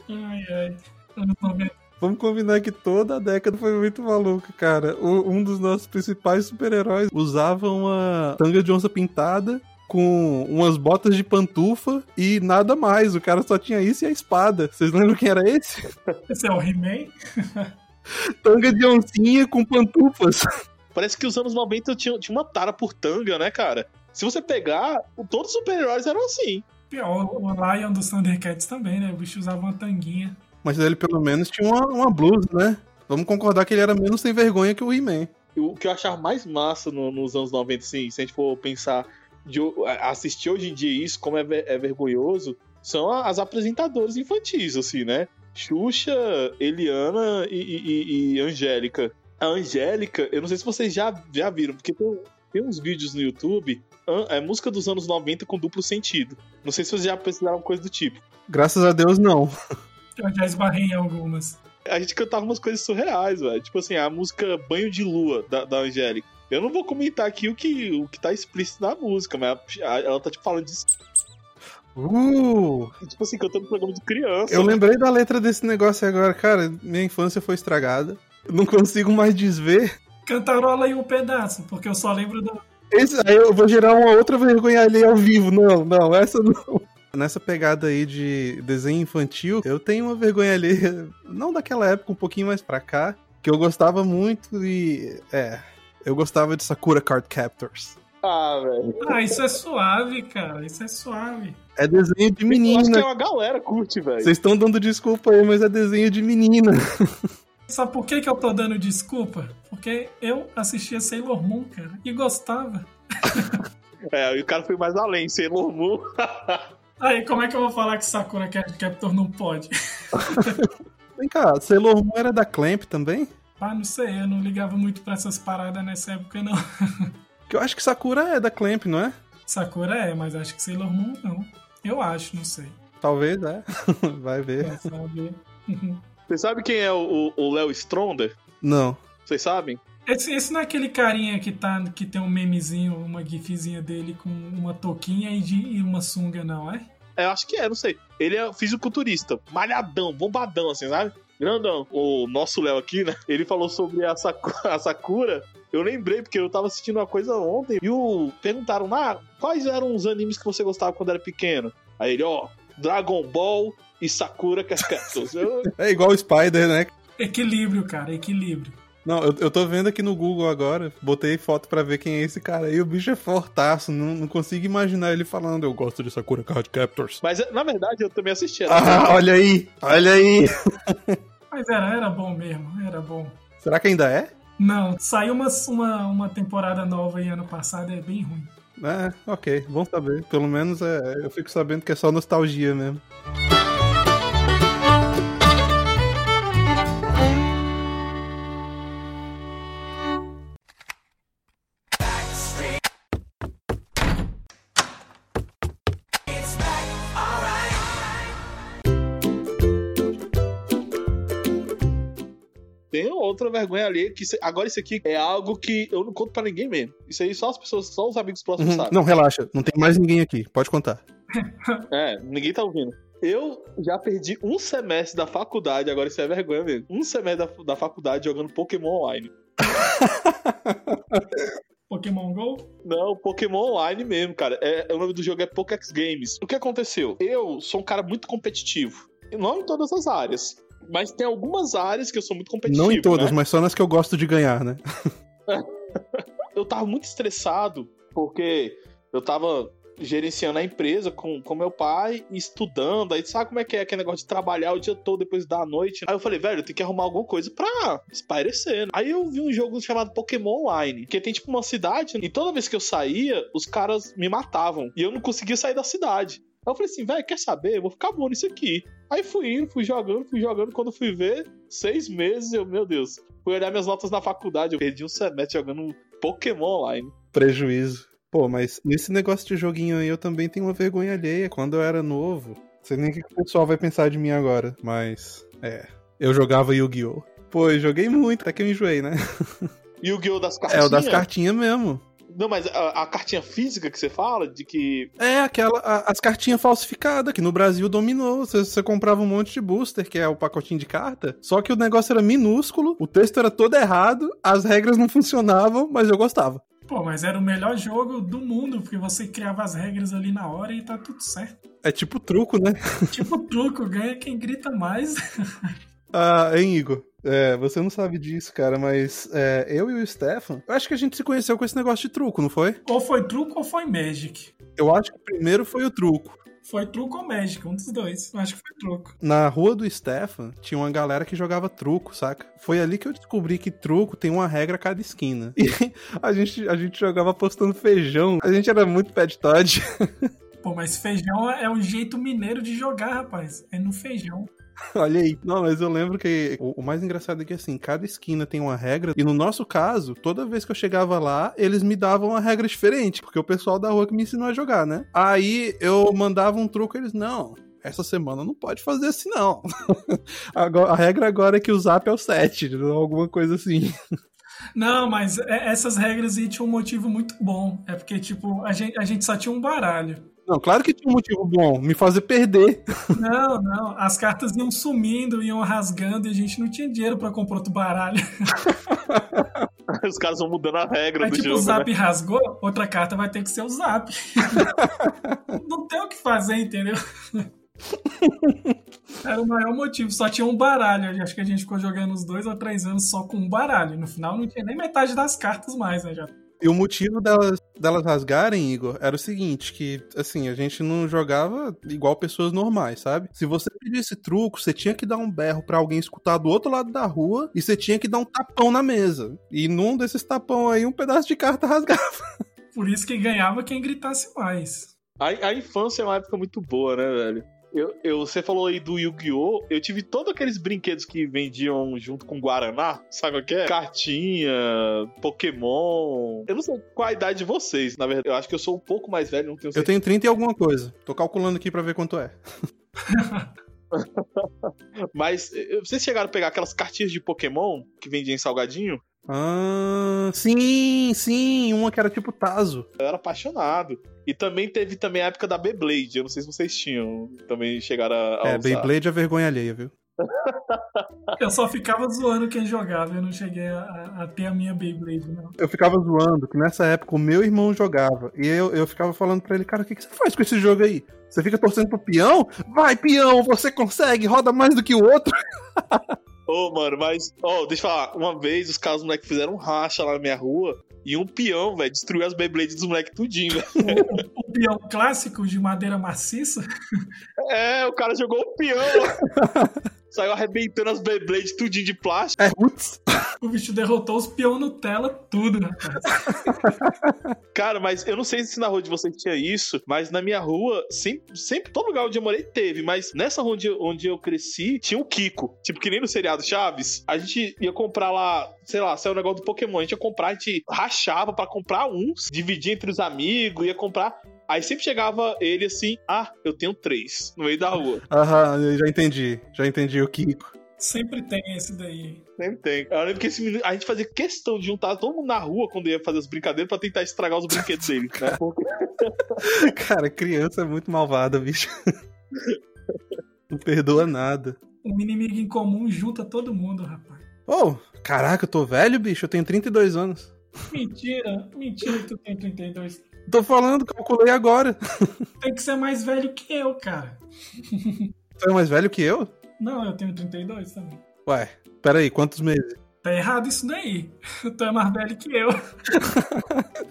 Ai, ai. Anos 90. Vamos combinar que toda a década foi muito maluca, cara. O- um dos nossos principais super-heróis usava uma tanga de onça pintada com umas botas de pantufa e nada mais. O cara só tinha isso e a espada. Vocês lembram quem era esse? Esse é o He-Man? Tanga de oncinha com pantufas. Parece que os anos 90 tinha, tinha uma tara por tanga, né, cara? Se você pegar, todos os super-heróis eram assim. Pior, o Lion dos Thundercats também, né? O bicho usava uma tanguinha. Mas ele pelo menos tinha uma, uma blusa, né? Vamos concordar que ele era menos sem vergonha que o He-Man. O que eu achava mais massa no- nos anos 90, assim, se a gente for pensar de assistir hoje em dia isso, como é, ver- é vergonhoso, são as apresentadoras infantis, assim, né? Xuxa, Eliana e, e- e- Angélica. A Angélica, eu não sei se vocês já, já viram, porque tem, tem uns vídeos no YouTube, é música dos anos 90 com duplo sentido. Não sei se vocês já precisaram coisa do tipo. Graças a Deus, não. Eu já esbarrei em algumas. A gente cantava umas coisas surreais, velho. Tipo assim, a música Banho de Lua, da, da Angélica. Eu não vou comentar aqui o que, o que tá explícito na música, mas ela, ela tá, tipo, falando de... Uh! Tipo assim, cantando programa de criança. Eu lembrei da letra desse negócio agora. Cara, minha infância foi estragada. Eu Não consigo mais desver. Cantarola aí um pedaço, porque eu só lembro do. Esse, aí eu vou gerar uma outra vergonha ali ao vivo. Não, não, essa não. Nessa pegada aí de desenho infantil, eu tenho uma vergonha ali, não daquela época, um pouquinho mais pra cá, que eu gostava muito e. É. Eu gostava de Sakura Card Captors. Ah, velho. Ah, isso é suave, cara. Isso é suave. É desenho de Eu acho que é menina. uma galera curte, velho. Vocês estão dando desculpa aí, mas é desenho de menina. Sabe por que, que eu tô dando desculpa? Porque eu assistia Sailor Moon, cara, e gostava. É, e o cara foi mais além, Sailor Moon. Aí, como é que eu vou falar que Sakura Card Captor não pode? Vem cá, Sailor Moon era da Clamp também? Ah, não sei, eu não ligava muito pra essas paradas nessa época, não. Que eu acho que Sakura é da Clamp, não é? Sakura é, mas acho que Sailor Moon não. Eu acho, não sei. Talvez é. Vai ver. Vai saber. Você sabe quem é o Léo Stronda? Não. Vocês sabem? Esse, esse não é aquele carinha que, tá, que tem um memezinho, uma gifzinha dele com uma touquinha e, de, e uma sunga, não é? É, eu acho que é, não sei. Ele é fisiculturista, malhadão, bombadão, assim, sabe? Grandão. O nosso Léo aqui, né? Ele falou sobre a, Saku- a Sakura. Eu lembrei, porque eu tava assistindo uma coisa ontem e o... perguntaram, ah, quais eram os animes que você gostava quando era pequeno? Aí ele, ó, Dragon Ball e Sakura Cascaptors. Eu... É igual o Spider, né? Equilíbrio, cara, equilíbrio. Não, eu, eu tô vendo aqui no Google agora, botei foto pra ver quem é esse cara aí, o bicho é fortaço, não, não consigo imaginar ele falando, eu gosto de Sakura Card Captors. Mas, na verdade, eu também assisti. Ah, olha aí, olha aí. Mas era, era bom mesmo, era bom. Será que ainda é? Não, saiu uma, uma, uma temporada nova aí ano passado, é bem ruim. É, ok, bom saber. Pelo menos é, eu fico sabendo que é só nostalgia mesmo. Outra vergonha ali, que isso- agora isso aqui é algo que eu não conto pra ninguém mesmo. Isso aí só as pessoas, só os amigos próximos Uhum, sabem. Não, relaxa, não tem mais ninguém aqui, pode contar. É, ninguém tá ouvindo. Eu já perdi um semestre da faculdade, agora isso é vergonha mesmo. Um semestre da, da faculdade jogando Pokémon Online. Pokémon GO? Não, Pokémon Online mesmo, cara. É, o nome do jogo é Pokéx Games. O que aconteceu? Eu sou um cara muito competitivo. Não em todas as áreas. Mas tem algumas áreas que eu sou muito competitivo. Não em todas, né? mas só nas que eu gosto de ganhar, né? eu tava muito estressado porque eu tava gerenciando a empresa com, com meu pai estudando. Aí sabe como é que é aquele negócio de trabalhar o dia todo depois da noite? Aí eu falei, velho, eu tenho que arrumar alguma coisa pra espairecer. né? Aí eu vi um jogo chamado Pokémon Online, que tem tipo uma cidade e toda vez que eu saía, os caras me matavam e eu não conseguia sair da cidade. Aí eu falei assim, velho, quer saber? Eu vou ficar bom nisso aqui. Aí fui indo, fui jogando, fui jogando. Quando fui ver, seis meses, eu, meu Deus. Fui olhar minhas notas na faculdade, eu perdi um semestre jogando Pokémon Online. Prejuízo. Pô, mas nesse negócio de joguinho aí eu também tenho uma vergonha alheia. Quando eu era novo, não sei nem o que o pessoal vai pensar de mim agora, mas é. Eu jogava Yu-Gi-Oh! Pô, eu joguei muito, até que eu enjoei, né? Guild das É, cartinhas? o das cartinhas mesmo. Não, mas a, a cartinha física que você fala, de que. É, aquela. a- as cartinhas falsificadas, que no Brasil dominou. Você, você comprava um monte de booster, que é o pacotinho de carta. Só que o negócio era minúsculo, o texto era todo errado, as regras não funcionavam, mas eu gostava. Pô, mas era o melhor jogo do mundo, porque você criava as regras ali na hora e tá tudo certo. É tipo truco, né? Tipo truco, ganha quem grita mais. Ah, hein, Igor? É, você não sabe disso, cara, mas é, eu e o Stefan, eu acho que a gente se conheceu com esse negócio de truco, não foi? ou foi truco ou foi Magic. Eu acho que primeiro foi o truco. Foi truco ou Magic, um dos dois. Eu acho que foi truco. Na rua do Stefan, tinha uma galera que jogava truco, saca? Foi ali que eu descobri que truco tem uma regra a cada esquina. E a gente, a gente jogava apostando feijão. A gente era muito pet Todd. Pô, mas feijão é um jeito mineiro de jogar, rapaz. É no feijão. Olha aí. Não, mas eu lembro que o, o mais engraçado é que assim, cada esquina tem uma regra. E no nosso caso, toda vez que eu chegava lá, eles me davam uma regra diferente. Porque o pessoal da rua que me ensinou a jogar, né? Aí eu mandava um truco, eles, não. Essa semana não pode fazer assim, não. Agora- a regra agora é que o zap é o 7, alguma coisa assim. Não, mas é- essas regras aí tinham um motivo muito bom. É porque, tipo, a gente, a gente só tinha um baralho. Não, claro que tinha um motivo bom, me fazer perder. Não, não. As cartas iam sumindo, iam rasgando e a gente não tinha dinheiro pra comprar outro baralho. Os caras vão mudando a regra Aí, do tipo, jogo. o zap né? rasgou, outra carta vai ter que ser o zap. não tem o que fazer, entendeu? Era o maior motivo. Só tinha um baralho. Acho que a gente ficou jogando uns dois ou três anos só com um baralho. No final não tinha nem metade das cartas mais, né? Já E o motivo delas, delas rasgarem, Igor, era o seguinte, que, assim, a gente não jogava igual pessoas normais, sabe? Se você pedisse truco, você tinha que dar um berro pra alguém escutar do outro lado da rua e você tinha que dar um tapão na mesa. E num desses tapão aí, um pedaço de carta rasgava. Por isso que ganhava quem gritasse mais. A, a infância é uma época muito boa, né, velho? Eu, eu, você falou aí do Yu-Gi-Oh! Eu tive todos aqueles brinquedos que vendiam junto com Guaraná, sabe o que é? Cartinha, Pokémon. Eu não sei qual a idade de vocês, na verdade. Eu acho que eu sou um pouco mais velho, não tenho certeza. Eu tenho 30 e alguma coisa. Tô calculando aqui pra ver quanto é. Mas eh, vocês chegaram a pegar aquelas cartinhas de Pokémon que vendiam em salgadinho? Ah, sim, sim, uma que era tipo Tazo. Eu era apaixonado. E também teve também a época da Beyblade. Eu não sei se vocês tinham. Também chegaram a. a É, usar. Beyblade é vergonha alheia, viu? Eu só ficava zoando quem jogava, eu não cheguei a, a ter a minha Beyblade, não. Eu ficava zoando que nessa época o meu irmão jogava. E eu, eu ficava falando pra ele, cara, o que, que você faz com esse jogo aí? Você fica torcendo pro peão? Vai, peão, você consegue, roda mais do que o outro. Ô, mano, mas. Ó, deixa eu falar. Uma vez os caras, moleques, fizeram um racha lá na minha rua. E um peão, velho, destruiu as Beyblades dos moleques tudinho, velho. O, o peão clássico de madeira maciça, É, o cara jogou o peão. Saiu arrebentando as Beyblades tudinho de plástico. É roots. o bicho derrotou os peão Nutella, tudo, rapaz. Cara, mas eu não sei se na rua de vocês tinha isso, mas na minha rua, sempre, sempre todo lugar onde eu morei teve, mas nessa rua onde, eu- onde eu cresci, tinha o Kiko. Tipo, que nem no seriado Chaves, a gente ia comprar lá, sei lá, saiu o negócio do Pokémon, a gente ia comprar, a gente rachava pra comprar uns, dividia entre os amigos, ia comprar. Aí sempre chegava ele assim, ah, eu tenho três, no meio da rua. Aham, já entendi. Já entendi o Kiko. Sempre tem esse daí. Sempre tem. Eu lembro que esse menino, a gente fazia questão de juntar todo mundo na rua quando ia fazer as brincadeiras pra tentar estragar os brinquedos dele, né? Cara, criança é muito malvada, bicho. Não perdoa nada. Um inimigo em comum junta todo mundo, rapaz. Oh, caraca, eu tô velho, bicho. Eu tenho 32 anos. Mentira, mentira que tu tem 32. Tô falando, calculei agora. Tem que ser mais velho que eu, cara. Tu é mais velho que eu? Não, eu tenho 32 também. Ué, peraí, quantos meses? Tá errado isso daí. Tu é mais velho que eu.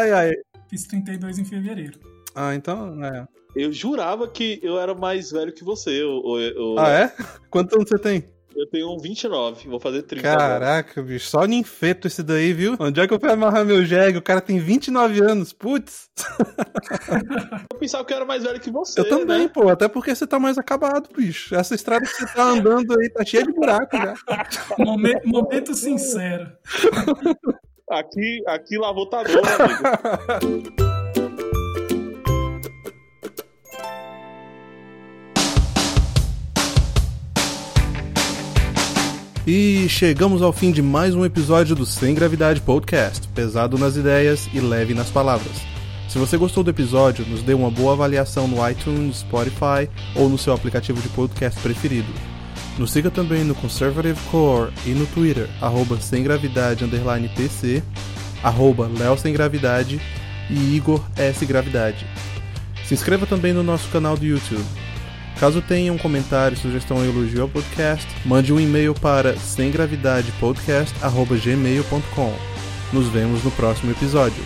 Ai, ai. Fiz 32 em fevereiro. Ah, então, é. Eu jurava que eu era mais velho que você. Eu, eu, eu- Ah, é? Quantos anos você tem? Eu tenho um 29, vou fazer 30 agora. Caraca, bicho, só ninfeto esse daí, viu? Onde é que eu fui amarrar meu jegue? O cara tem 29 anos, putz. Eu pensava que eu era mais velho que você. Eu também, né? pô, até porque você tá mais acabado, bicho. Essa estrada que você tá andando aí tá cheia de buraco já. Momen- momento sincero. Aqui, aqui lavou tá bom, amigo. E chegamos ao fim de mais um episódio do Sem Gravidade Podcast, pesado nas ideias e leve nas palavras. Se você gostou do episódio, nos dê uma boa avaliação no iTunes, Spotify ou no seu aplicativo de podcast preferido. Nos siga também no Conservative Core e no Twitter, arroba sem gravidade underline PC, arroba Sem Gravidade e Igor S Gravidade. Se inscreva também no nosso canal do YouTube. Caso tenha um comentário, sugestão ou elogio ao podcast, mande um e-mail para semgravidadepodcast.gmail.com. Nos vemos no próximo episódio.